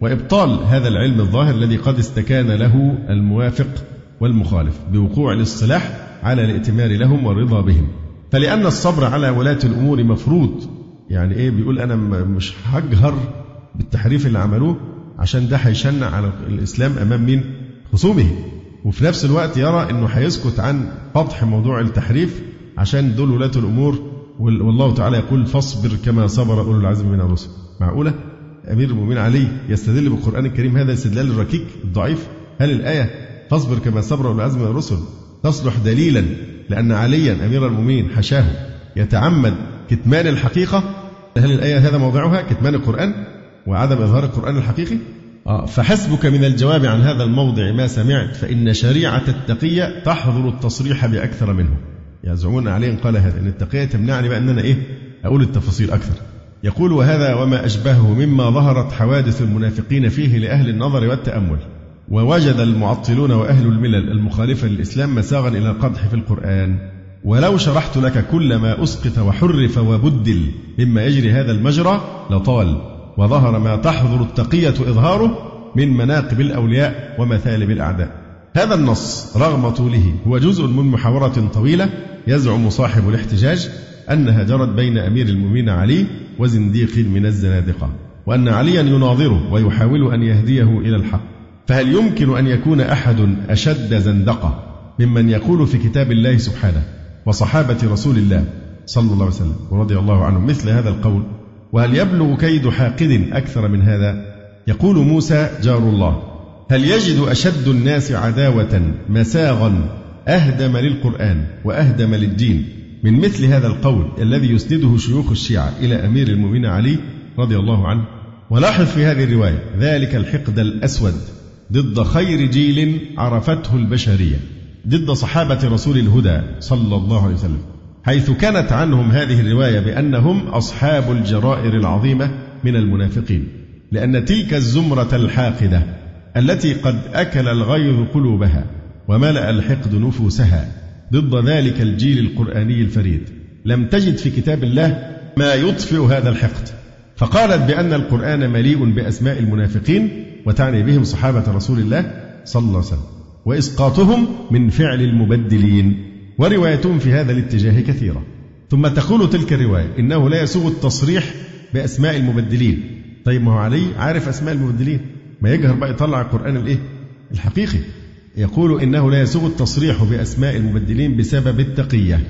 وإبطال هذا العلم الظاهر الذي قد استكان له الموافق والمخالف بوقوع الاصطلاح على الائتمار لهم والرضا بهم. فلأن الصبر على ولاة الأمور مفروض يعني إيه بيقول أنا مش هجهر بالتحريف اللي عملوه عشان ده هيشنع على الإسلام أمام مين؟ خصومه. وفي نفس الوقت يرى أنه هيسكت عن فضح موضوع التحريف عشان دول ولاة الأمور والله تعالى يقول فاصبر كما صبر أولو العزم من الرسل. معقولة؟ أمير المؤمنين علي يستدل بالقرآن الكريم هذا الاستدلال الركيك الضعيف. هل الآية فاصبر كما صبر أولو العزم من الرسل تصلح دليلا لأن عليا أمير المؤمنين حشاه يتعمد كتمان الحقيقة؟ هل الآية هذا موضعها كتمان القرآن؟ وعدم إظهار القرآن الحقيقي؟ آه فحسبك من الجواب عن هذا الموضع ما سمعت فإن شريعة التقية تحظر التصريح بأكثر منه. يزعمون عليه قال هذا أن التقية تمنعني بقى أن أنا إيه؟ أقول التفاصيل أكثر. يقول وهذا وما أشبهه مما ظهرت حوادث المنافقين فيه لأهل النظر والتأمل. ووجد المعطلون وأهل الملل المخالفة للإسلام مساغا إلى القدح في القرآن. ولو شرحت لك كل ما أسقط وحرف وبدل مما يجري هذا المجرى لطال. وظهر ما تحضر التقية إظهاره من مناقب الأولياء ومثالب الأعداء. هذا النص رغم طوله هو جزء من محاورة طويلة يزعم صاحب الاحتجاج أنها جرت بين أمير المؤمنين علي وزنديق من الزنادقة وأن عليا يناظره ويحاول أن يهديه إلى الحق. فهل يمكن أن يكون أحد أشد زندقة ممن يقول في كتاب الله سبحانه وصحابة رسول الله صلى الله عليه وسلم ورضي الله عنهم مثل هذا القول؟ وهل يبلغ كيد حاقد أكثر من هذا؟ يقول موسى جار الله هل يجد أشد الناس عداوة مساغا أهدم للقرآن وأهدم للدين؟ من مثل هذا القول الذي يسنده شيوخ الشيعة إلى أمير المؤمنين علي رضي الله عنه. ولاحظ في هذه الرواية ذلك الحقد الأسود ضد خير جيل عرفته البشرية ضد صحابة رسول الهدى صلى الله عليه وسلم. حيث كانت عنهم هذه الرواية بأنهم أصحاب الجرائر العظيمة من المنافقين لأن تلك الزمرة الحاقدة التي قد أكل الغيظ قلوبها وملأ الحقد نفوسها ضد ذلك الجيل القرآني الفريد. لم تجد في كتاب الله ما يطفئ هذا الحقد. فقالت بأن القرآن مليء بأسماء المنافقين وتعني بهم صحابة رسول الله صلى الله عليه وسلم وإسقاطهم من فعل المبدلين. وروايتهم في هذا الاتجاه كثيرة. ثم تقول تلك الرواية. إنه لا يسوغ التصريح بأسماء المبدلين. طيب ما هو علي؟ عارف أسماء المبدلين؟ ما يجهر بقى يطلع القرآن الإيه؟ الحقيقي. يقول إنه لا يسوغ التصريح بأسماء المبدلين بسبب التقية.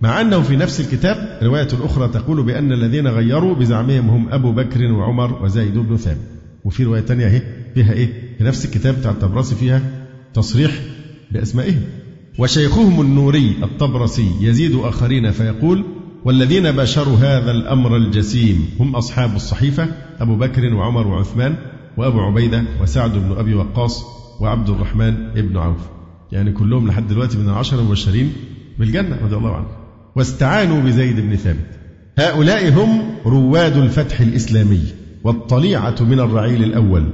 مع أنه في نفس الكتاب رواية أخرى تقول بأن الذين غيروا بزعمهم هم أبو بكر وعمر وزيد بن ثابت. وفي رواية تانية أهي فيها إيه؟ في نفس الكتاب بتاع الطبرسي فيها تصريح بأسمائهم. وشيخهم النوري الطبرسي يزيد آخرين فيقول والذين باشروا هذا الأمر الجسيم هم أصحاب الصحيفة أبو بكر وعمر وعثمان وأبو عبيدة وسعد بن أبي وقاص وعبد الرحمن بن عوف. يعني كلهم لحد دلوقتي من العشرة المبشرين بالجنة رضي الله عنهم. واستعانوا بزيد بن ثابت. هؤلاء هم رواد الفتح الإسلامي والطليعة من الرعيل الأول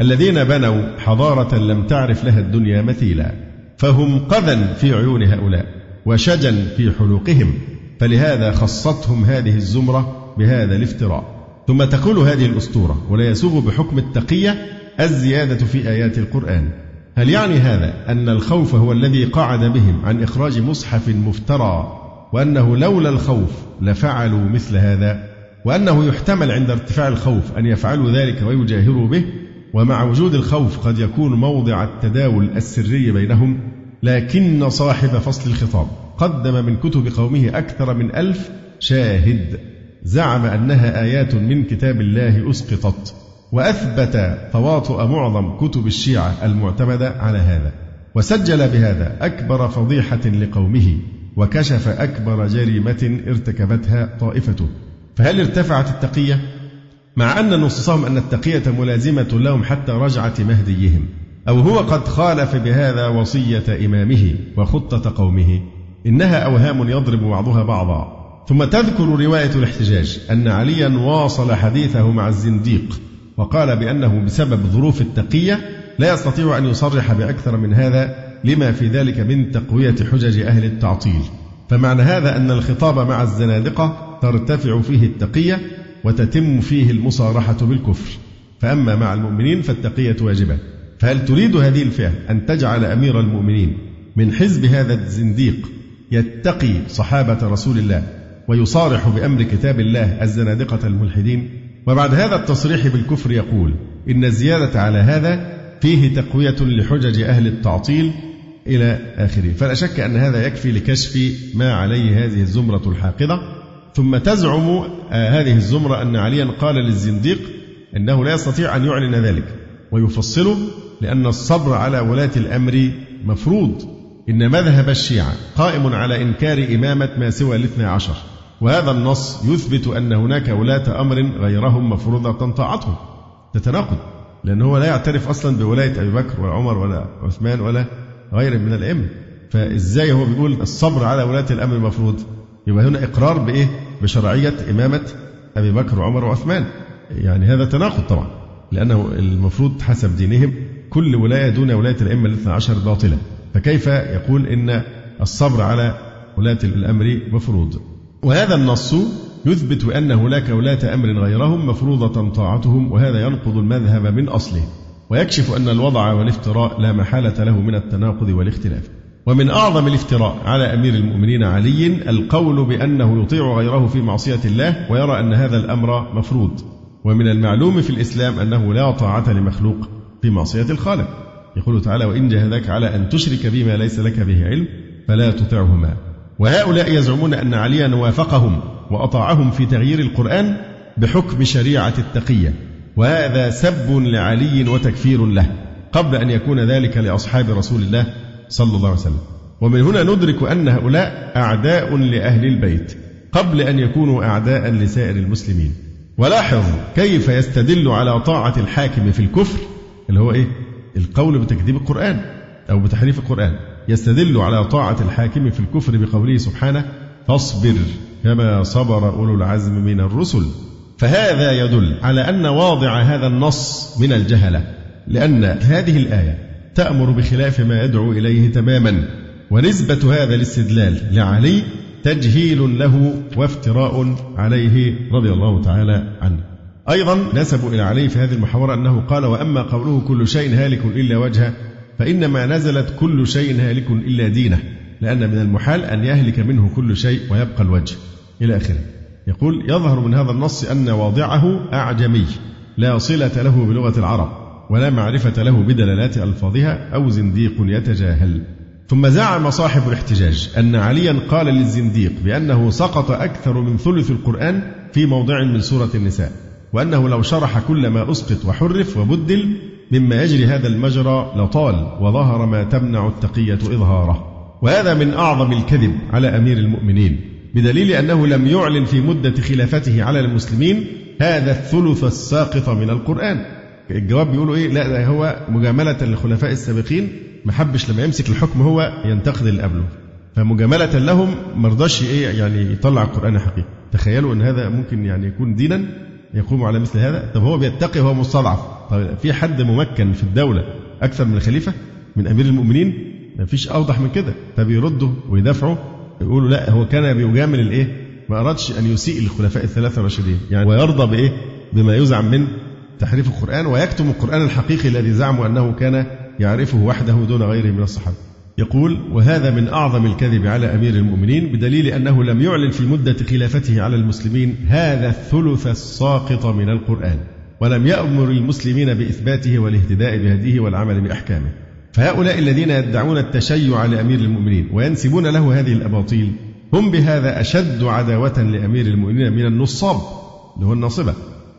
الذين بنوا حضارة لم تعرف لها الدنيا مثيلا. فهم قذا في عيون هؤلاء وشجا في حلوقهم فلهذا خصتهم هذه الزمرة بهذا الافتراء. ثم تقول هذه الأسطورة ولا يسوغ بحكم التقية الزيادة في آيات القرآن. هل يعني هذا أن الخوف هو الذي قعد بهم عن إخراج مصحف مفترى وأنه لولا الخوف لفعلوا مثل هذا وأنه يحتمل عند ارتفاع الخوف أن يفعلوا ذلك ويجاهروا به ومع وجود الخوف قد يكون موضع التداول السري بينهم لكن صاحب فصل الخطاب قدم من كتب قومه أكثر من ألف شاهد زعم أنها آيات من كتاب الله أسقطت وأثبت تواطؤ معظم كتب الشيعة المعتمدة على هذا وسجل بهذا أكبر فضيحة لقومه وكشف أكبر جريمة ارتكبتها طائفته فهل ارتفعت التقية؟ مع أن نصوصهم أن التقية ملازمة لهم حتى رجعة مهديهم أو هو قد خالف بهذا وصية إمامه وخطة قومه إنها أوهام يضرب بعضها بعضا. ثم تذكر رواية الاحتجاج أن عليا واصل حديثه مع الزنديق وقال بأنه بسبب ظروف التقية لا يستطيع أن يصرح بأكثر من هذا لما في ذلك من تقوية حجج أهل التعطيل. فمعنى هذا أن الخطاب مع الزنادقة ترتفع فيه التقية وتتم فيه المصارحة بالكفر. فأما مع المؤمنين فالتقية واجبة. فهل تريد هذه الفئة أن تجعل أمير المؤمنين من حزب هذا الزنديق يتقي صحابة رسول الله ويصارح بأمر كتاب الله الزنادقة الملحدين؟ وبعد هذا التصريح بالكفر يقول إن الزيادة على هذا فيه تقوية لحجج أهل التعطيل إلى آخره. فلا شك أن هذا يكفي لكشف ما عليه هذه الزمرة الحاقدة. ثم تزعم آه، هذه الزمرة أن عليا قال للزنديق إنه لا يستطيع أن يعلن ذلك ويفصله لأن الصبر على ولاة الأمر مفروض إن مذهب الشيعة قائم على إنكار إمامة ما سوى الاثنى عشر وهذا النص يثبت أن هناك ولاة أمر غيرهم مفروضة طاعتهم تتناقض لأن هو لا يعترف أصلا بولاية أبي بكر ولا عمر ولا عثمان ولا غيره من الأئمة. فإزاي هو بيقول الصبر على ولاة الأمر مفروض؟ يبقى هنا إقرار بإيه؟ بشرعية إمامة أبي بكر وعمر وعثمان. يعني هذا تناقض طبعا لأنه المفروض حسب دينهم كل ولاية دون ولاية الأئمة الاثنى عشر باطلة. فكيف يقول إن الصبر على ولاة الأمر مفروض؟ وهذا النص يثبت أن هناك ولاة أمر غيرهم مفروضة طاعتهم وهذا ينقض المذهب من أصله. ويكشف أن الوضع والافتراء لا محالة له من التناقض والاختلاف. ومن أعظم الافتراء على أمير المؤمنين علي القول بأنه يطيع غيره في معصية الله ويرى أن هذا الأمر مفروض. ومن المعلوم في الإسلام أنه لا طاعة لمخلوق. في معصية الخالق. يقول تعالى وإن جاهداك على أن تشرك بما ليس لك به علم فلا تطعهما. وهؤلاء يزعمون أن عليا وافقهم وأطاعهم في تغيير القرآن بحكم شريعة التقية. وهذا سب لعلي وتكفير له قبل أن يكون ذلك لأصحاب رسول الله صلى الله عليه وسلم. ومن هنا ندرك أن هؤلاء أعداء لأهل البيت قبل أن يكونوا أعداء لسائر المسلمين. ولاحظ كيف يستدل على طاعة الحاكم في الكفر اللي هو إيه؟ القول بتكذيب القرآن أو بتحريف القرآن. يستدل على طاعة الحاكم في الكفر بقوله سبحانه فاصبر كما صبر أولو العزم من الرسل فهذا يدل على أن واضع هذا النص من الجهلة لأن هذه الآية تأمر بخلاف ما يدعو إليه تماما ونسبة هذا الاستدلال لعلي تجهيل له وافتراء عليه رضي الله تعالى عنه. أيضا نسبوا إلى علي في هذه المحاورة أنه قال وأما قوله كل شيء هالك إلا وجهه فإنما نزلت كل شيء هالك إلا دينه لأن من المحال أن يهلك منه كل شيء ويبقى الوجه. إلى آخره. يقول يظهر من هذا النص أن واضعه أعجمي لا صلة له بلغة العرب ولا معرفة له بدلالات ألفاظها أو زنديق يتجاهل. ثم زعم صاحب الاحتجاج أن عليا قال للزنديق بأنه سقط أكثر من ثلث القرآن في موضع من سورة النساء. وأنه لو شرح كل ما أسقط وحرف وبدل مما يجري هذا المجرى لطال وظهر ما تمنع التقية إظهاره. وهذا من أعظم الكذب على أمير المؤمنين بدليل أنه لم يعلن في مدة خلافته على المسلمين هذا الثلث الساقط من القرآن. الجواب بيقولوا إيه؟ لا ده هو مجاملة للخلفاء السابقين. ما حبش لما يمسك الحكم هو ينتقد اللي قبله. فمجاملة لهم ما رضاش إيه يعني يطلع القرآن حقيقي. تخيلوا أن هذا ممكن يعني يكون دينا يقوم على مثل هذا؟ طب هو بيتقي وهو مستضعف. طب في حد ممكن في الدولة أكثر من الخليفة؟ من أمير المؤمنين؟ ما فيش أوضح من كده. فبيردوا ويدافعوا يقولوا لا هو كان بيجامل الإيه؟ ما أرادش أن يسيء للخلفاء الثلاثة الراشدين. يعني ويرضى بإيه؟ بما يزعم من تحريف القرآن ويكتم القرآن الحقيقي الذي زعموا أنه كان يعرفه وحده دون غيره من الصحابة. يقول وهذا من أعظم الكذب على أمير المؤمنين بدليل أنه لم يعلن في مدة خلافته على المسلمين هذا الثلث الساقط من القرآن ولم يأمر المسلمين بإثباته والاهتداء بهديه والعمل بأحكامه. فهؤلاء الذين يدعون التشيع لأمير المؤمنين وينسبون له هذه الأباطيل هم بهذا أشد عداوة لأمير المؤمنين من النصاب اللي هو الناصبة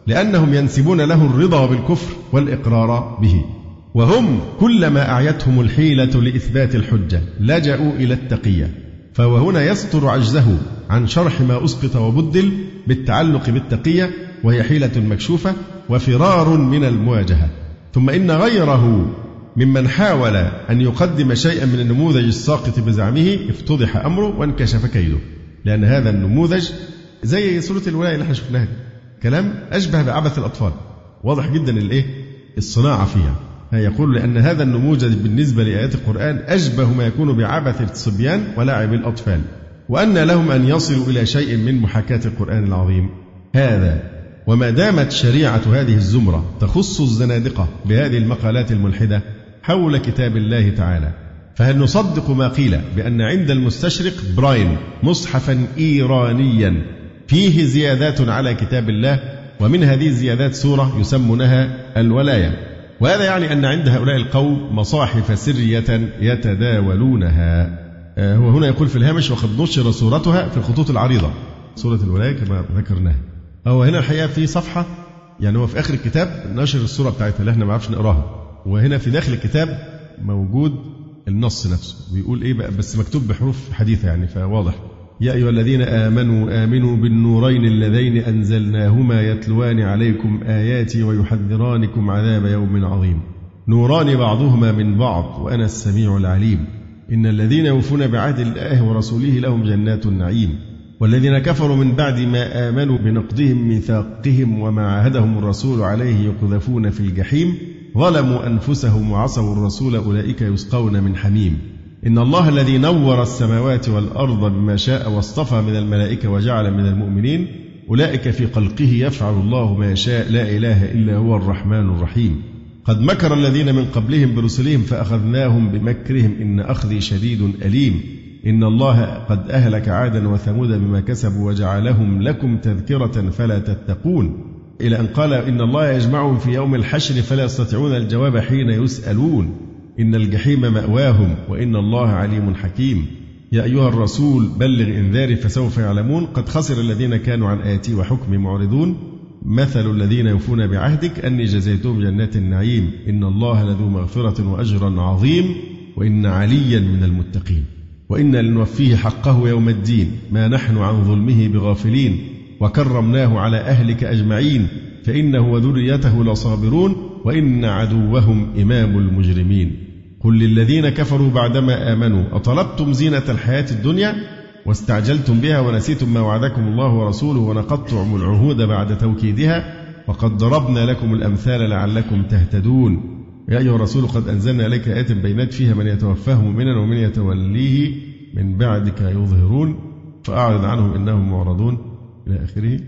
لأنهم ينسبون له الرضا بالكفر والإقرار به. وهم كلما أعيتهم الحيلة لإثبات الحجة لجأوا إلى التقية. فهو هنا يستر عجزه عن شرح ما أسقط وبدل بالتعلق بالتقية وهي حيلة مكشوفة وفرار من المواجهة. ثم إن غيره ممن حاول أن يقدم شيئا من النموذج الساقط بزعمه افتضح أمره وانكشف كيده. لأن هذا النموذج زي سورة الولاية اللي إحنا شفناها كلام أشبه بعبث الأطفال. واضح جدا الإيه؟ الصناعة فيها. يقول لأن هذا النموذج بالنسبة لآيات القرآن أشبه ما يكون بعبث الصبيان ولعب الأطفال وأن لهم أن يصلوا إلى شيء من محاكاة القرآن العظيم. هذا وما دامت شريعة هذه الزمرة تخص الزنادقة بهذه المقالات الملحدة حول كتاب الله تعالى فهل نصدق ما قيل بأن عند المستشرق براين مصحفا إيرانيا فيه زيادات على كتاب الله ومن هذه الزيادات سورة يسمونها الولاية؟ وهذا يعني أن عند هؤلاء القوم مصاحف سرية يتداولونها. آه، هو هنا يقول في الهامش وقد نشر صورتها في الخطوط العريضة. سورة الولاية كما ذكرناها هو هنا الحقيقة في صفحة يعني هو في آخر الكتاب نشر الصورة بتاعتها اللي إحنا ما نعرفش نقراها. وهنا في داخل الكتاب موجود النص نفسه. بيقول إيه بقى؟ بس مكتوب بحروف حديثة يعني فواضح. يا أيها الذين آمنوا آمنوا بالنورين اللذين أنزلناهما يتلوان عليكم آياتي ويحذرانكم عذاب يوم عظيم. نوران بعضهما من بعض وأنا السميع العليم. إن الذين يوفون بعهد الله ورسوله لهم جنات النعيم. والذين كفروا من بعد ما آمنوا بنقضهم ميثاقهم وما عاهدهم الرسول عليه يقذفون في الجحيم. ظلموا أنفسهم وعصوا الرسول أولئك يسقون من حميم. إن الله الذي نور السماوات والأرض بما شاء واصطفى من الملائكة وجعل من المؤمنين أولئك في خلقه يفعل الله ما يشاء لا إله إلا هو الرحمن الرحيم. قد مكر الذين من قبلهم برسلهم فأخذناهم بمكرهم إن أخذي شديد أليم. إن الله قد أهلك عادا وثمود بما كسبوا وجعلهم لكم تذكرة فلا تتقون. إلى أن قال إن الله يجمعهم في يوم الحشر فلا يستطيعون الجواب حين يسألون. إن الجحيم مأواهم وإن الله عليم حكيم. يا أيها الرسول بلغ إنذاري فسوف يعلمون. قد خسر الذين كانوا عن آياتي وحكمي معرضون. مثل الذين يوفون بعهدك أني جزيتهم جنات النعيم. إن الله لذو مغفرة وأجرا عظيم. وإن عليا من المتقين. وإنا لنوفيه حقه يوم الدين. ما نحن عن ظلمه بغافلين. وكرمناه على أهلك أجمعين. فإنه وذريته لصابرون. وإن عدوهم إمام المجرمين. قل للذين كفروا بعدما آمنوا أطلبتم زينة الحياة الدنيا؟ واستعجلتم بها ونسيتم ما وعدكم الله ورسوله ونقضتم العهود بعد توكيدها؟ وقد ضربنا لكم الأمثال لعلكم تهتدون. يا أيها الرسول قد أنزلنا إليك آيات بينات فيها من يتوفاه مؤمنا ومن يتوليه من بعدك يظهرون. فأعرض عنهم إنهم معرضون إلى آخره.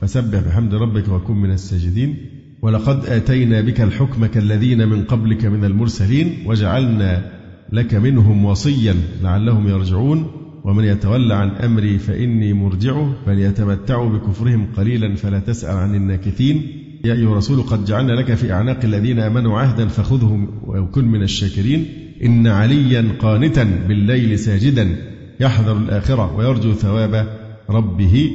فسبح بحمد ربك وكن من الساجدين. ولقد آتينا بك الحكم كالذين من قبلك من المرسلين وجعلنا لك منهم وصيا لعلهم يرجعون. ومن يتولى عن أمري فإني مرجعه فليتمتعوا بكفرهم قليلا فلا تسأل عن الناكثين. يا أيها الرسول قد جعلنا لك في أعناق الذين آمنوا عهدا فخذهم وكن من الشاكرين. إن عليا قانتا بالليل ساجدا يحذر الآخرة ويرجو ثواب ربه.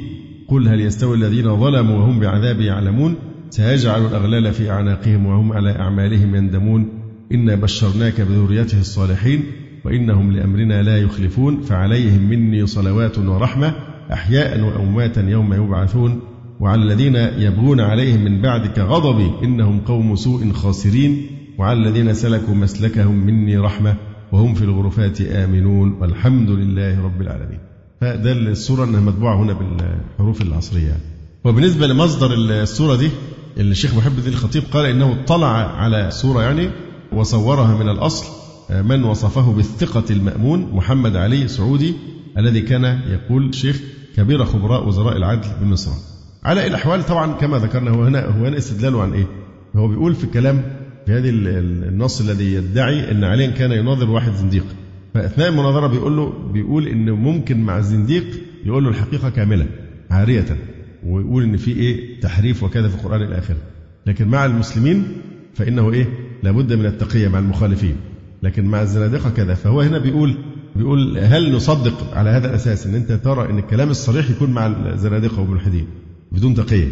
قل هل يستوي الذين ظلموا وهم بعذاب يعلمون؟ سيجعل الأغلال في أعناقهم وهم على أعمالهم يندمون. إنا بشرناك بذريته الصالحين وإنهم لأمرنا لا يخلفون. فعليهم مني صلوات ورحمة أحياء وأمواتا يوم يبعثون. وعلى الذين يبغون عليهم من بعدك غضبي إنهم قوم سوء خاسرين. وعلى الذين سلكوا مسلكهم مني رحمة وهم في الغرفات آمنون. والحمد لله رب العالمين. فده السورة أنها مطبوعة هنا بالحروف العصرية. وبالنسبة لمصدر السورة دي الشيخ محب الدين الخطيب قال إنه اطلع على سورة يعني وصورها من الأصل من وصفه بالثقة المأمون محمد علي سعودي الذي كان يقول شيخ كبير خبراء وزراء العدل بمصر. على الأحوال؟ طبعا كما ذكرنا هو هنا هو هنا استدلاله عن إيه؟ هو بيقول في الكلام في هذه النص الذي يدعي أن عليا كان يناظر واحد زنديق. فأثناء المناظرة بيقول له بيقول إن ممكن مع الزنديق يقول له الحقيقة كاملة عارية. ويقول إن في إيه تحريف وكذا في القرآن إلى آخره لكن مع المسلمين فإنه إيه لابد من التقية مع المخالفين. لكن مع الزنادقة كذا. فهو هنا بيقول بيقول هل نصدق على هذا الأساس أن أنت ترى أن الكلام الصريح يكون مع الزنادقة والملحدين بدون تقية؟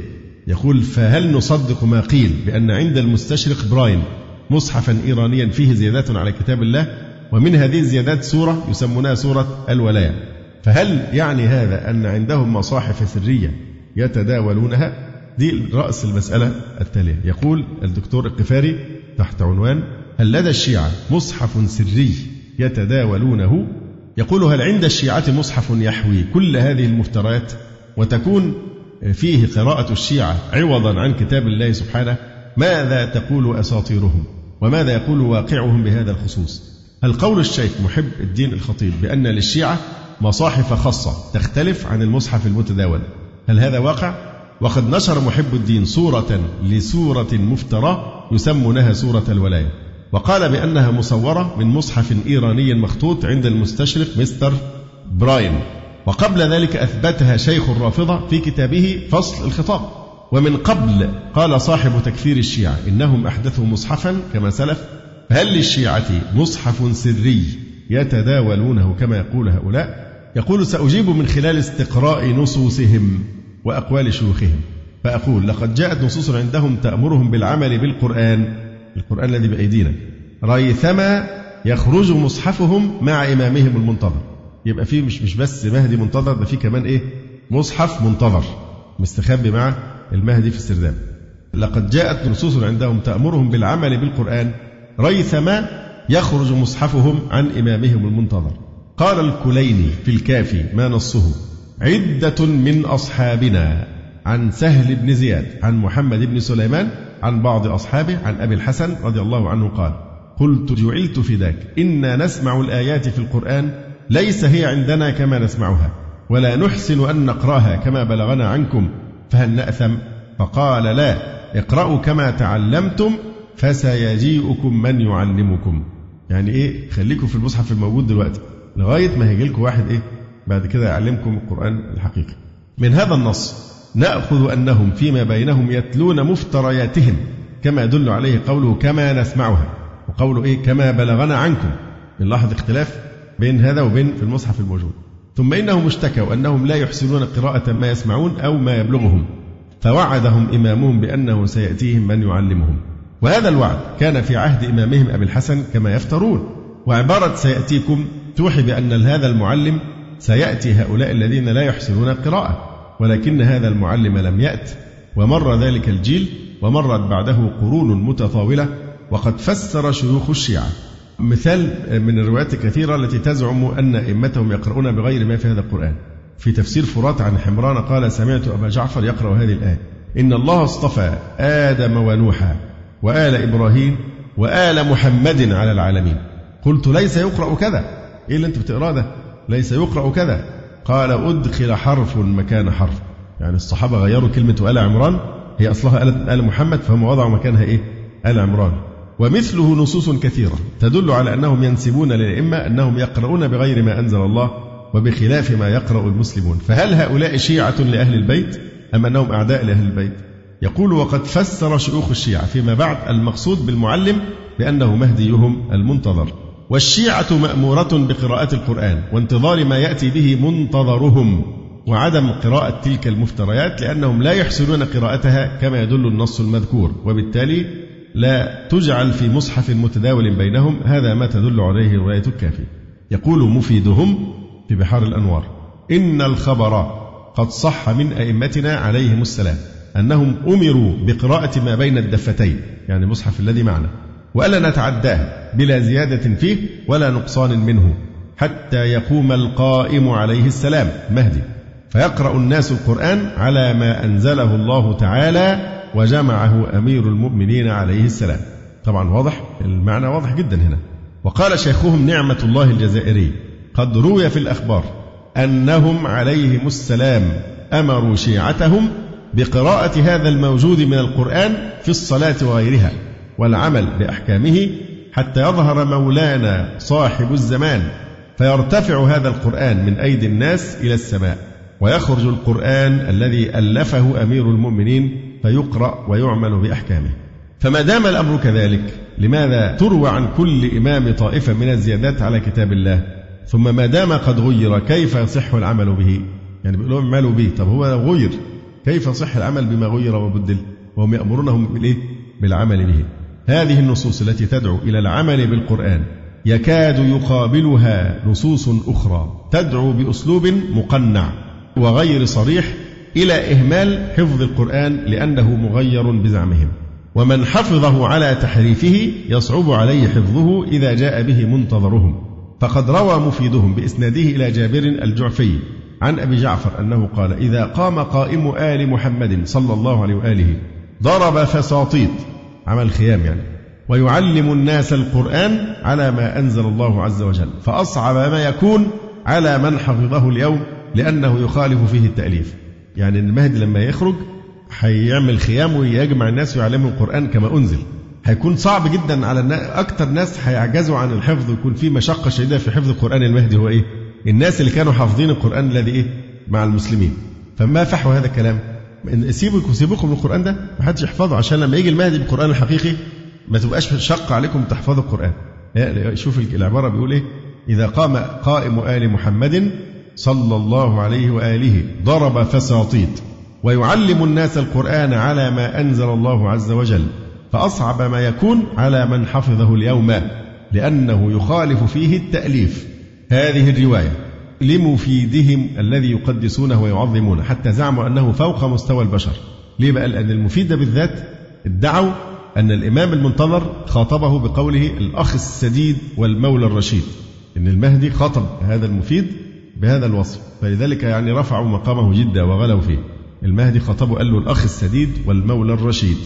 يقول فهل نصدق ما قيل بأن عند المستشرق براين مصحفا إيرانيا فيه زيادات على كتاب الله ومن هذه الزيادات سورة يسمونها سورة الولاية. فهل يعني هذا أن عندهم مصاحف سرية يتداولونها. دي رأس المسألة التالية. يقول الدكتور القفاري تحت عنوان هل لدى الشيعة مصحف سري يتداولونه؟ يقول هل عند الشيعة مصحف يحوي كل هذه المفتريات وتكون فيه قراءة الشيعة عوضا عن كتاب الله سبحانه؟ ماذا تقول أساطيرهم؟ وماذا يقول واقعهم بهذا الخصوص؟ هل قول الشيخ محب الدين الخطيب بأن للشيعة مصاحف خاصة تختلف عن المصحف المتداول؟ هل هذا واقع؟ وقد نشر محب الدين صورة لسورة مفترى يسمونها سورة الولاية. وقال بأنها مصورة من مصحف إيراني مخطوط عند المستشرق مستر براين. وقبل ذلك أثبتها شيخ الرافضة في كتابه فصل الخطاب. ومن قبل قال صاحب تكفير الشيعة إنهم أحدثوا مصحفا كما سلف. فهل للشيعة مصحف سري يتداولونه كما يقول هؤلاء؟ يقول سأجيب من خلال استقراء نصوصهم وأقوال شيوخهم فأقول لقد جاءت نصوص عندهم تأمرهم بالعمل بالقرآن القرآن الذي بأيدينا. ريثما يخرج مصحفهم مع إمامهم المنتظر. يبقى فيه مش مش بس مهدي منتظر ده فيه كمان إيه؟ مصحف منتظر مستخبي مع المهدي في السرداب. لقد جاءت نصوص عندهم تأمرهم بالعمل بالقرآن ريثما يخرج مصحفهم عن إمامهم المنتظر. قال الكليني في الكافي ما نصه عدة من أصحابنا عن سهل بن زياد عن محمد بن سليمان عن بعض أصحابه عن أبي الحسن رضي الله عنه قال قلت جعلت فداك إنا نسمع الآيات في القرآن ليس هي عندنا كما نسمعها ولا نحسن أن نقرأها كما بلغنا عنكم فهل نأثم؟ فقال لا اقرأوا كما تعلمتم فسيجيئكم من يعلمكم. يعني إيه؟ خليكم في المصحف الموجود دلوقتي. لغاية ما هيجي لكم واحد إيه؟ بعد كده يعلمكم القرآن الحقيقي. من هذا النص نأخذ أنهم فيما بينهم يتلون مفترياتهم كما يدل عليه قوله كما نسمعها. وقوله إيه؟ كما بلغنا عنكم. نلاحظ اختلاف بين هذا وبين في المصحف الموجود. ثم إنهم اشتكوا أنهم لا يحسنون قراءة ما يسمعون أو ما يبلغهم. فوعدهم إمامهم بأنه سيأتيهم من يعلمهم. وهذا الوعد كان في عهد إمامهم أبي الحسن كما يفترون. وعبارة سيأتيكم توحي بأن هذا المعلم سيأتي هؤلاء الذين لا يحسنون القراءة ولكن هذا المعلم لم يأت ومر ذلك الجيل ومرت بعده قرون متطاولة وقد فسر شيوخ الشيعة. مثال من الروايات الكثيرة التي تزعم أن أئمتهم يقرؤون بغير ما في هذا القرآن. في تفسير فرات عن حمران قال سمعت أبا جعفر يقرأ هذه الآية إن الله اصطفى آدم ونوحا وآل إبراهيم وآل محمد على العالمين قلت ليس يقرأ كذا إيه اللي أنت بتقرأه ده؟ ليس يقرأ كذا. قال أدخل حرف مكان حرف. يعني الصحابة غيروا كلمة آل عمران هي أصلها آل محمد فهم وضعوا مكانها إيه؟ آل عمران. ومثله نصوص كثيرة. تدل على أنهم ينسبون للأئمة أنهم يقرؤون بغير ما أنزل الله وبخلاف ما يقرأ المسلمون. فهل هؤلاء شيعة لأهل البيت أم أنهم أعداء لأهل البيت؟ يقول وقد فسر شيوخ الشيعة فيما بعد المقصود بالمعلم بأنه مهديهم المنتظر. والشيعة مأمورة بقراءة القرآن وانتظار ما يأتي به منتظرهم وعدم قراءة تلك المفتريات لأنهم لا يحسنون قراءتها كما يدل النص المذكور. وبالتالي لا تجعل في مصحف متداول بينهم هذا ما تدل عليه رواية الكافي. يقول مفيدهم في بحار الأنوار إن الخبر قد صح من أئمتنا عليهم السلام أنهم أمروا بقراءة ما بين الدفتين يعني المصحف الذي معنا. وألا نتعداه بلا زيادة فيه ولا نقصان منه حتى يقوم القائم عليه السلام. مهدي. فيقرأ الناس القرآن على ما أنزله الله تعالى وجمعه أمير المؤمنين عليه السلام. طبعا واضح المعنى واضح جدا هنا. وقال شيخهم نعمة الله الجزائري قد روي في الأخبار أنهم عليهم السلام أمروا شيعتهم بقراءة هذا الموجود من القرآن في الصلاة وغيرها. والعمل بأحكامه حتى يظهر مولانا صاحب الزمان فيرتفع هذا القرآن من أيدي الناس إلى السماء ويخرج القرآن الذي ألفه أمير المؤمنين فيقرأ ويعمل بأحكامه. فما دام الأمر كذلك لماذا تروى عن كل إمام طائفة من الزيادات على كتاب الله؟ ثم ما دام قد غير كيف يصح العمل به؟ يعني بيقولوا اعملوا به؟ طب هو غير كيف يصح العمل بما غير وبدل؟ وهم يأمرونهم بالإيه؟ بالعمل به. هذه النصوص التي تدعو إلى العمل بالقرآن يكاد يقابلها نصوص أخرى تدعو بأسلوب مقنع وغير صريح إلى إهمال حفظ القرآن لأنه مغير بزعمهم. ومن حفظه على تحريفه يصعب عليه حفظه إذا جاء به منتظرهم. فقد روى مفيدهم بإسناده إلى جابر الجعفي عن أبي جعفر أنه قال إذا قام قائم آل محمد صلى الله عليه وآله ضرب فساطيط عمل خيام يعني. ويعلم الناس القرآن على ما أنزل الله عز وجل. فأصعب ما يكون على من حفظه اليوم لأنه يخالف فيه التأليف. يعني المهدي لما يخرج هيعمل خيام ويجمع الناس ويعلمهم القرآن كما أنزل. هيكون صعب جدا على أكثر ناس هيعجزوا عن الحفظ ويكون في مشقة شديدة في حفظ القرآن المهدي هو إيه؟ الناس اللي كانوا حافظين القرآن الذي إيه؟ مع المسلمين. فما فحوا هذا الكلام؟ سيبوا سيبوكم من القرآن ده ما حدش يحفظه عشان لما يجي المهدي بالقرآن الحقيقي ما تبقاش شق عليكم تحفظوا القرآن. شوف العبارة بيقول إيه؟ إذا قام قائم آل محمد صلى الله عليه وآله ضرب فساطيط ويعلم الناس القرآن على ما أنزل الله عز وجل فأصعب ما يكون على من حفظه اليوم لأنه يخالف فيه التأليف. هذه الرواية. لمفيدهم الذي يقدسونه ويعظمونه حتى زعموا أنه فوق مستوى البشر. ليه بقى؟ لأن المفيد ده بالذات ادعوا أن الإمام المنتظر خاطبه بقوله الأخ السديد والمولى الرشيد إن المهدي خاطب هذا المفيد بهذا الوصف. فلذلك يعني رفعوا مقامه جدا وغلوا فيه. المهدي خاطبه قال له الأخ السديد والمولى الرشيد.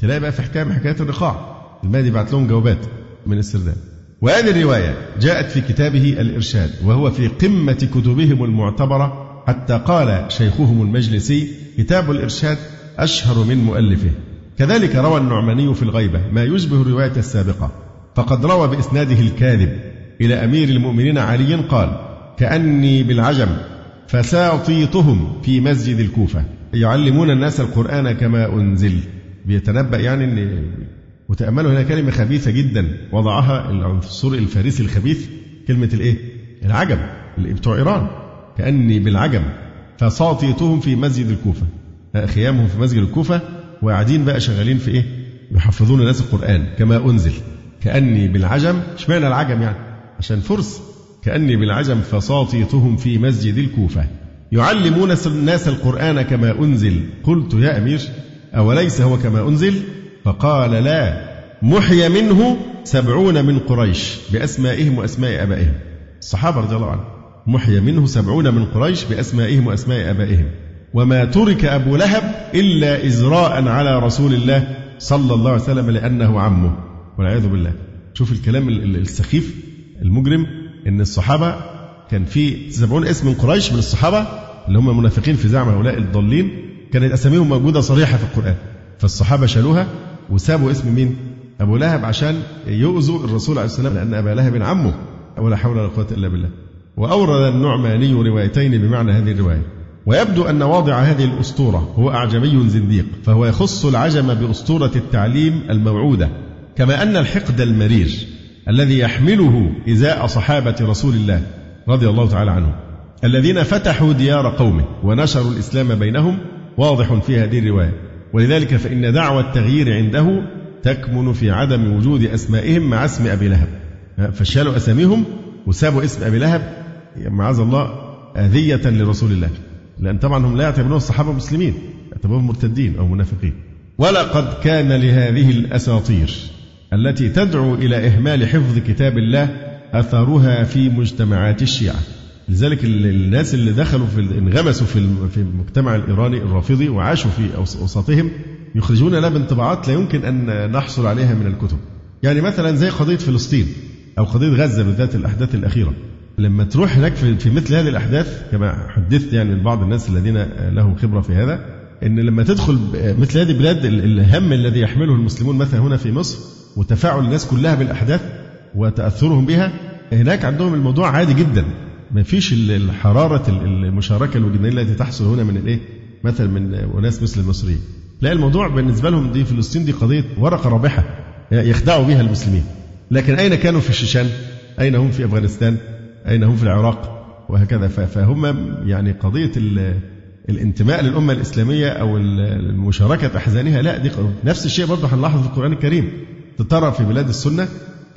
تلاقي بقى في حكاية حكاية الرقاع. المهدي بعت لهم جوابات من السرداب. وهذه الرواية جاءت في كتابه الإرشاد وهو في قمة كتبهم المعتبرة حتى قال شيخهم المجلسي كتاب الإرشاد أشهر من مؤلفه. كذلك روى النعماني في الغيبة ما يشبه الرواية السابقة فقد روى بإسناده الكاذب إلى أمير المؤمنين علي قال كأني بالعجم فساطيطهم في مسجد الكوفة يعلمون الناس القرآن كما أنزل. بيتنبأ يعني أن وتأملوا هنا كلمة خبيثة جدا. وضعها العنصر الفارسي الخبيث كلمة الإيه؟ العجم اللي بتوع إيران. كأني بالعجم. فساطيطهم في مسجد الكوفة. خيامهم في مسجد الكوفة. وقاعدين بقى شغالين في إيه؟ يحفظون الناس القرآن. كما أنزل. كأني بالعجم. اشمعنى العجم يعني؟ عشان فرس. كأني بالعجم فساطيطهم في مسجد الكوفة. يعلمون الناس القرآن كما أنزل. قلت يا أمير أوليس هو كما أنزل؟ فقال لا محي منه سبعون من قريش بأسمائهم وأسماء أبائهم. الصحابة رضي الله عنهم محي منه سبعون من قريش بأسمائهم وأسماء أبائهم. وما ترك أبو لهب إلا إزراء على رسول الله صلى الله عليه وسلم لأنه عمه. والعياذ بالله. شوف الكلام السخيف المجرم إن الصحابة كان في سبعون اسم من قريش من الصحابة اللي هم منافقين في زعم هؤلاء الضالين كانت أساميهم موجودة صريحة في القرآن. فالصحابة شالوها وسابوا اسم مين؟ أبو لهب عشان يؤذوا الرسول عليه السلام لأن أبا لهب عمه ولا حول ولا قوة إلا بالله. وأورد النعماني روايتين بمعنى هذه الرواية. ويبدو أن واضع هذه الأسطورة هو أعجمي زنديق فهو يخص العجم بأسطورة التعليم الموعودة كما أن الحقد المرير الذي يحمله إزاء صحابة رسول الله رضي الله تعالى عنهم الذين فتحوا ديار قومه ونشروا الإسلام بينهم واضح في هذه الرواية ولذلك فإن دعوى التغيير عنده تكمن في عدم وجود أسمائهم مع اسم أبي لهب. فشالوا أساميهم وسابوا اسم أبي لهب معاذ الله أذية لرسول الله. لأن طبعا هم لا يعتبرون الصحابة مسلمين يعتبرون مرتدين أو منافقين. ولقد كان لهذه الأساطير التي تدعو إلى إهمال حفظ كتاب الله أثرها في مجتمعات الشيعة. لذلك الناس اللي دخلوا في انغمسوا في في المجتمع الإيراني الرافضي وعاشوا في أوساطهم يخرجون لنا بانطباعات لا يمكن أن نحصل عليها من الكتب. يعني مثلا زي قضية فلسطين أو قضية غزة بالذات الأحداث الأخيرة. لما تروح هناك في مثل هذه الأحداث كما حدثت يعني بعض الناس الذين لهم خبرة في هذا إن لما تدخل مثل هذه البلاد الهم الذي يحمله المسلمون مثلا هنا في مصر وتفاعل الناس كلها بالأحداث وتأثرهم بها هناك عندهم الموضوع عادي جدا ما فيش الحرارة المشاركة الوجدانية التي تحصل هنا من الإيه؟ مثلا من أناس مثل المصريين. لا الموضوع بالنسبة لهم دي فلسطين دي قضية ورقة رابحة يخدعوا بها المسلمين. لكن أين كانوا في الشيشان؟ أين هم في أفغانستان؟ أين هم في العراق؟ وهكذا فهم يعني قضية الانتماء للأمة الإسلامية أو المشاركة أحزانها لا دي نفس الشيء برضه هنلاحظ في القرآن الكريم ترى في بلاد السنة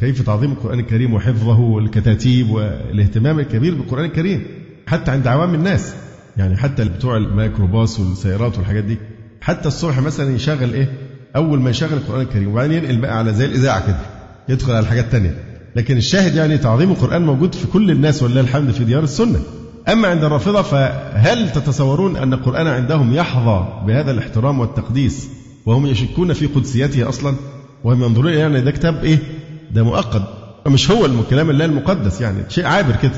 كيف تعظيم القرآن الكريم وحفظه والكتاتيب والاهتمام الكبير بالقرآن الكريم حتى عند عوام الناس. يعني حتى بتوع الميكروباص والسيارات والحاجات دي. حتى الصبح مثلا يشغل إيه؟ أول ما يشغل القرآن الكريم. وبعدين ينقل بقى على زي الإذاعة كده. يدخل على حاجات تانية. لكن الشاهد يعني تعظيم القرآن موجود في كل الناس ولله الحمد في ديار السنة. أما عند الرافضة فهل تتصورون أن القرآن عندهم يحظى بهذا الاحترام والتقديس وهم يشكون في قدسيته أصلا؟ وهم ينظرون يعني ده كتاب إيه؟ ده مؤقت. مش هو الكلام الله المقدس يعني شيء عابر كده.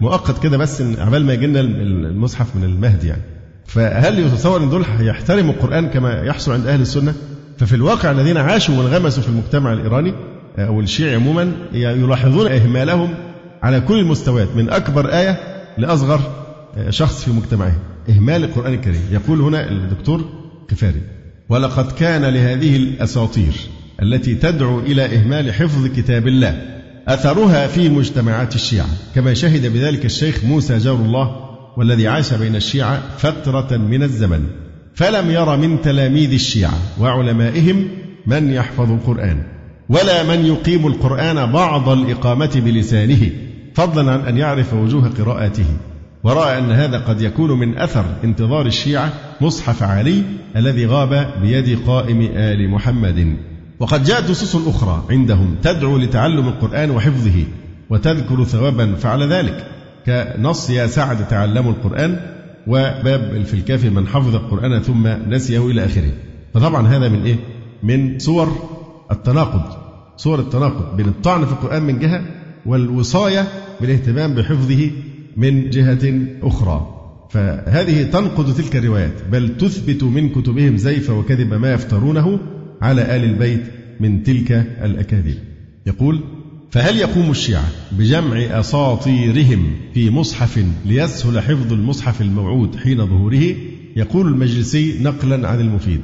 مؤقت كده بس عبال ما يجي لنا المصحف من المهدي يعني. فهل يتصور إن دول هيحترموا القرآن كما يحصل عند أهل السنة؟ ففي الواقع الذين عاشوا وانغمسوا في المجتمع الإيراني أو الشيعي عموما يلاحظون إهمالهم على كل المستويات من أكبر آية لأصغر شخص في مجتمعهم إهمال القرآن الكريم. يقول هنا الدكتور كفاري ولقد كان لهذه الأساطير التي تدعو إلى إهمال حفظ كتاب الله. أثرها في مجتمعات الشيعة. كما شهد بذلك الشيخ موسى جار الله والذي عاش بين الشيعة فترة من الزمن. فلم ير من تلاميذ الشيعة وعلمائهم من يحفظ القرآن ولا من يقيم القرآن بعض الإقامة بلسانه فضلا عن أن يعرف وجوه قراءاته. ورأى أن هذا قد يكون من أثر انتظار الشيعة مصحف علي الذي غاب بيد قائم آل محمد. وقد جاءت نصوص أخرى عندهم تدعو لتعلم القرآن وحفظه وتذكر ثوابا فعل ذلك كنص يا سعد تعلموا القرآن وباب في الكاف من حفظ القرآن ثم نسيه إلى آخره فطبعا هذا من إيه؟ من صور التناقض صور التناقض بين الطعن في القرآن من جهة والوصاية بالاهتمام بحفظه من جهة أخرى فهذه تنقض تلك الروايات بل تثبت من كتبهم زيف وكذب ما يفترونه على آل البيت من تلك الأكاذيب يقول فهل يقوم الشيعة بجمع أساطيرهم في مصحف ليسهل حفظ المصحف الموعود حين ظهوره؟ يقول المجلسي نقلا عن المفيد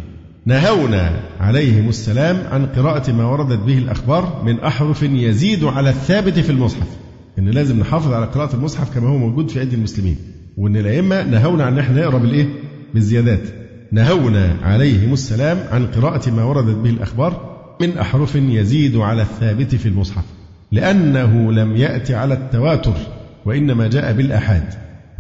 نهونا عليهم السلام عن قراءة ما وردت به الأخبار من أحرف يزيد على الثابت في المصحف إن لازم نحافظ على قراءة المصحف كما هو موجود في أيدي المسلمين وإن الأئمة نهونا عن أن إحنا نقرأ بالإيه؟ بالزيادات. نهونا عليهم السلام عن قراءة ما وردت به الأخبار من أحرف يزيد على الثابت في المصحف لأنه لم يأتي على التواتر وإنما جاء بالآحاد.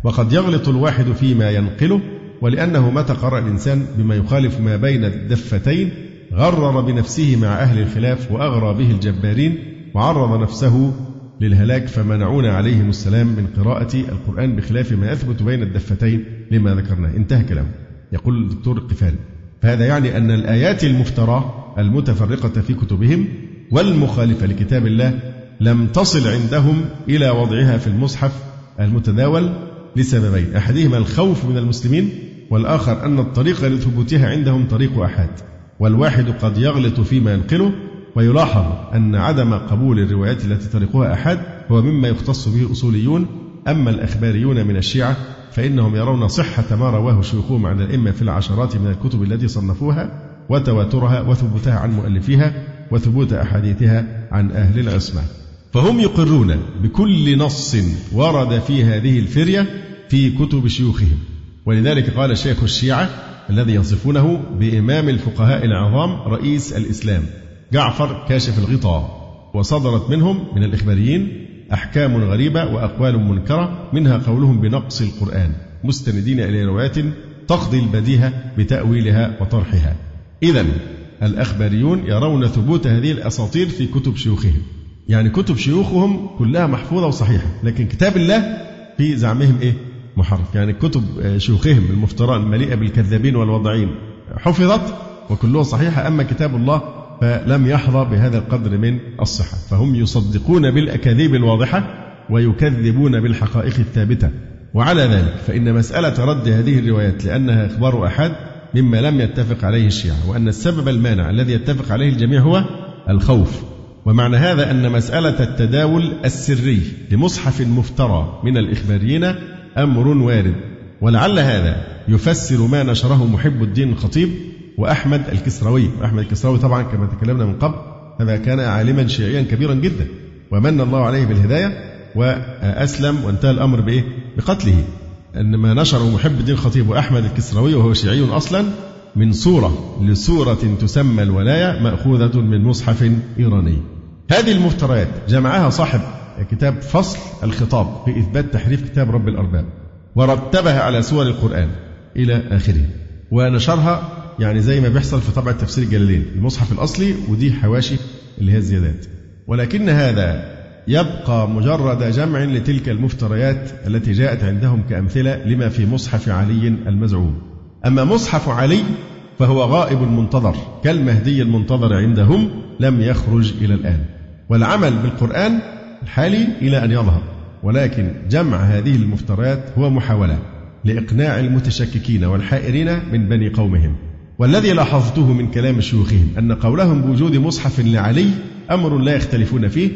وقد يغلط الواحد فيما ينقله ولأنه متى قرأ الإنسان بما يخالف ما بين الدفتين غرر بنفسه مع أهل الخلاف وأغرى به الجبارين وعرض نفسه للهلاك فمنعونا عليهم السلام من قراءة القرآن بخلاف ما يثبت بين الدفتين لما ذكرناه. انتهى كلامه. يقول الدكتور القفاري فهذا يعني أن الآيات المفترى المتفرقة في كتبهم والمخالفة لكتاب الله لم تصل عندهم إلى وضعها في المصحف المتداول لسببين. أحدهما الخوف من المسلمين والآخر أن الطريق لثبوتها عندهم طريق أحد والواحد قد يغلط فيما ينقله ويلاحظ أن عدم قبول الروايات التي طريقها أحد هو مما يختص به الأصوليون أما الأخباريون من الشيعة فإنهم يرون صحة ما رواه شيوخهم عن الأئمة في العشرات من الكتب التي صنفوها وتواترها وثبوتها عن مؤلفيها وثبوت أحاديثها عن أهل العصمة. فهم يقرون بكل نص ورد في هذه الفرية في كتب شيوخهم. ولذلك قال شيخ الشيعة الذي يصفونه بإمام الفقهاء العظام رئيس الإسلام جعفر كاشف الغطاء. وصدرت منهم من الإخباريين أحكام غريبة وأقوال منكرة منها قولهم بنقص القرآن مستندين إلى روايات تقضي البديهة بتأويلها وطرحها. إذا الأخباريون يرون ثبوت هذه الأساطير في كتب شيوخهم. يعني كتب شيوخهم كلها محفوظة وصحيحة لكن كتاب الله في زعمهم إيه؟ محرف. يعني كتب شيوخهم المفترى المليئة بالكذابين والوضعين حفظت وكلها صحيحة أما كتاب الله فلم يحظى بهذا القدر من الصحة. فهم يصدقون بالأكاذيب الواضحة ويكذبون بالحقائق الثابتة. وعلى ذلك فإن مسألة رد هذه الروايات لأنها إخبار أحد مما لم يتفق عليه الشيعة وأن السبب المانع الذي يتفق عليه الجميع هو الخوف. ومعنى هذا أن مسألة التداول السري لمصحف مفترى من الإخباريين أمر وارد. ولعل هذا يفسر ما نشره محب الدين الخطيب وأحمد الكسروي أحمد الكسروي طبعا كما تكلمنا من قبل هذا كان عالما شيعيا كبيرا جدا ومن الله عليه بالهداية وأسلم وانتهى الأمر بإيه؟ بقتله. أن ما نشره محب الدين الخطيب وأحمد الكسروي وهو شيعي أصلا من صورة لسورة تسمى الولاية مأخوذة من مصحف إيراني. هذه المفتريات جمعها صاحب كتاب فصل الخطاب في إثبات تحريف كتاب رب الأرباب ورتبها على سور القرآن إلى آخره ونشرها يعني زي ما بيحصل في طبع تفسير الجلالين المصحف الأصلي ودي حواشي اللي هي الزيادات. ولكن هذا يبقى مجرد جمع لتلك المفتريات التي جاءت عندهم كأمثلة لما في مصحف علي المزعوم. أما مصحف علي فهو غائب منتظر كالمهدي المنتظر عندهم لم يخرج إلى الآن. والعمل بالقرآن الحالي إلى أن يظهر ولكن جمع هذه المفتريات هو محاولة لإقناع المتشككين والحائرين من بني قومهم. والذي لاحظته من كلام شيوخهم أن قولهم بوجود مصحف لعلي أمر لا يختلفون فيه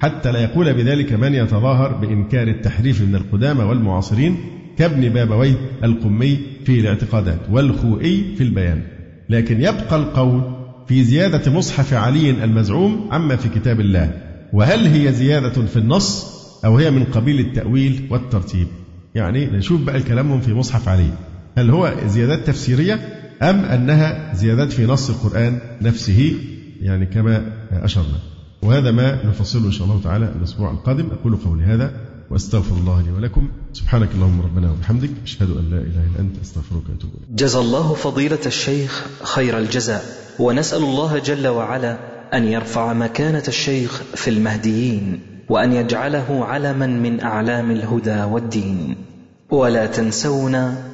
حتى لا يقول بذلك من يتظاهر بإنكار التحريف من القدامى والمعاصرين كابن بابويه القمي في الاعتقادات والخوئي في البيان. لكن يبقى القول في زيادة مصحف علي المزعوم عما في كتاب الله وهل هي زيادة في النص أو هي من قبيل التأويل والترتيب؟ يعني نشوف بقى كلامهم في مصحف علي. هل هو زيادات تفسيرية؟ أم أنها زيادات في نص القرآن نفسه يعني كما أشرنا. وهذا ما نفصله إن شاء الله تعالى الأسبوع القادم. أقول قولي هذا وأستغفر الله لي ولكم. سبحانك اللهم ربنا وبحمدك. أشهد أن لا إله إلا أنت. أستغفرك وأتوب إليك. جزى الله فضيلة الشيخ خير الجزاء. ونسأل الله جل وعلا أن يرفع مكانة الشيخ في المهديين وأن يجعله علما من أعلام الهدى والدين. ولا تنسونا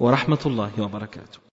ورحمة الله وبركاته.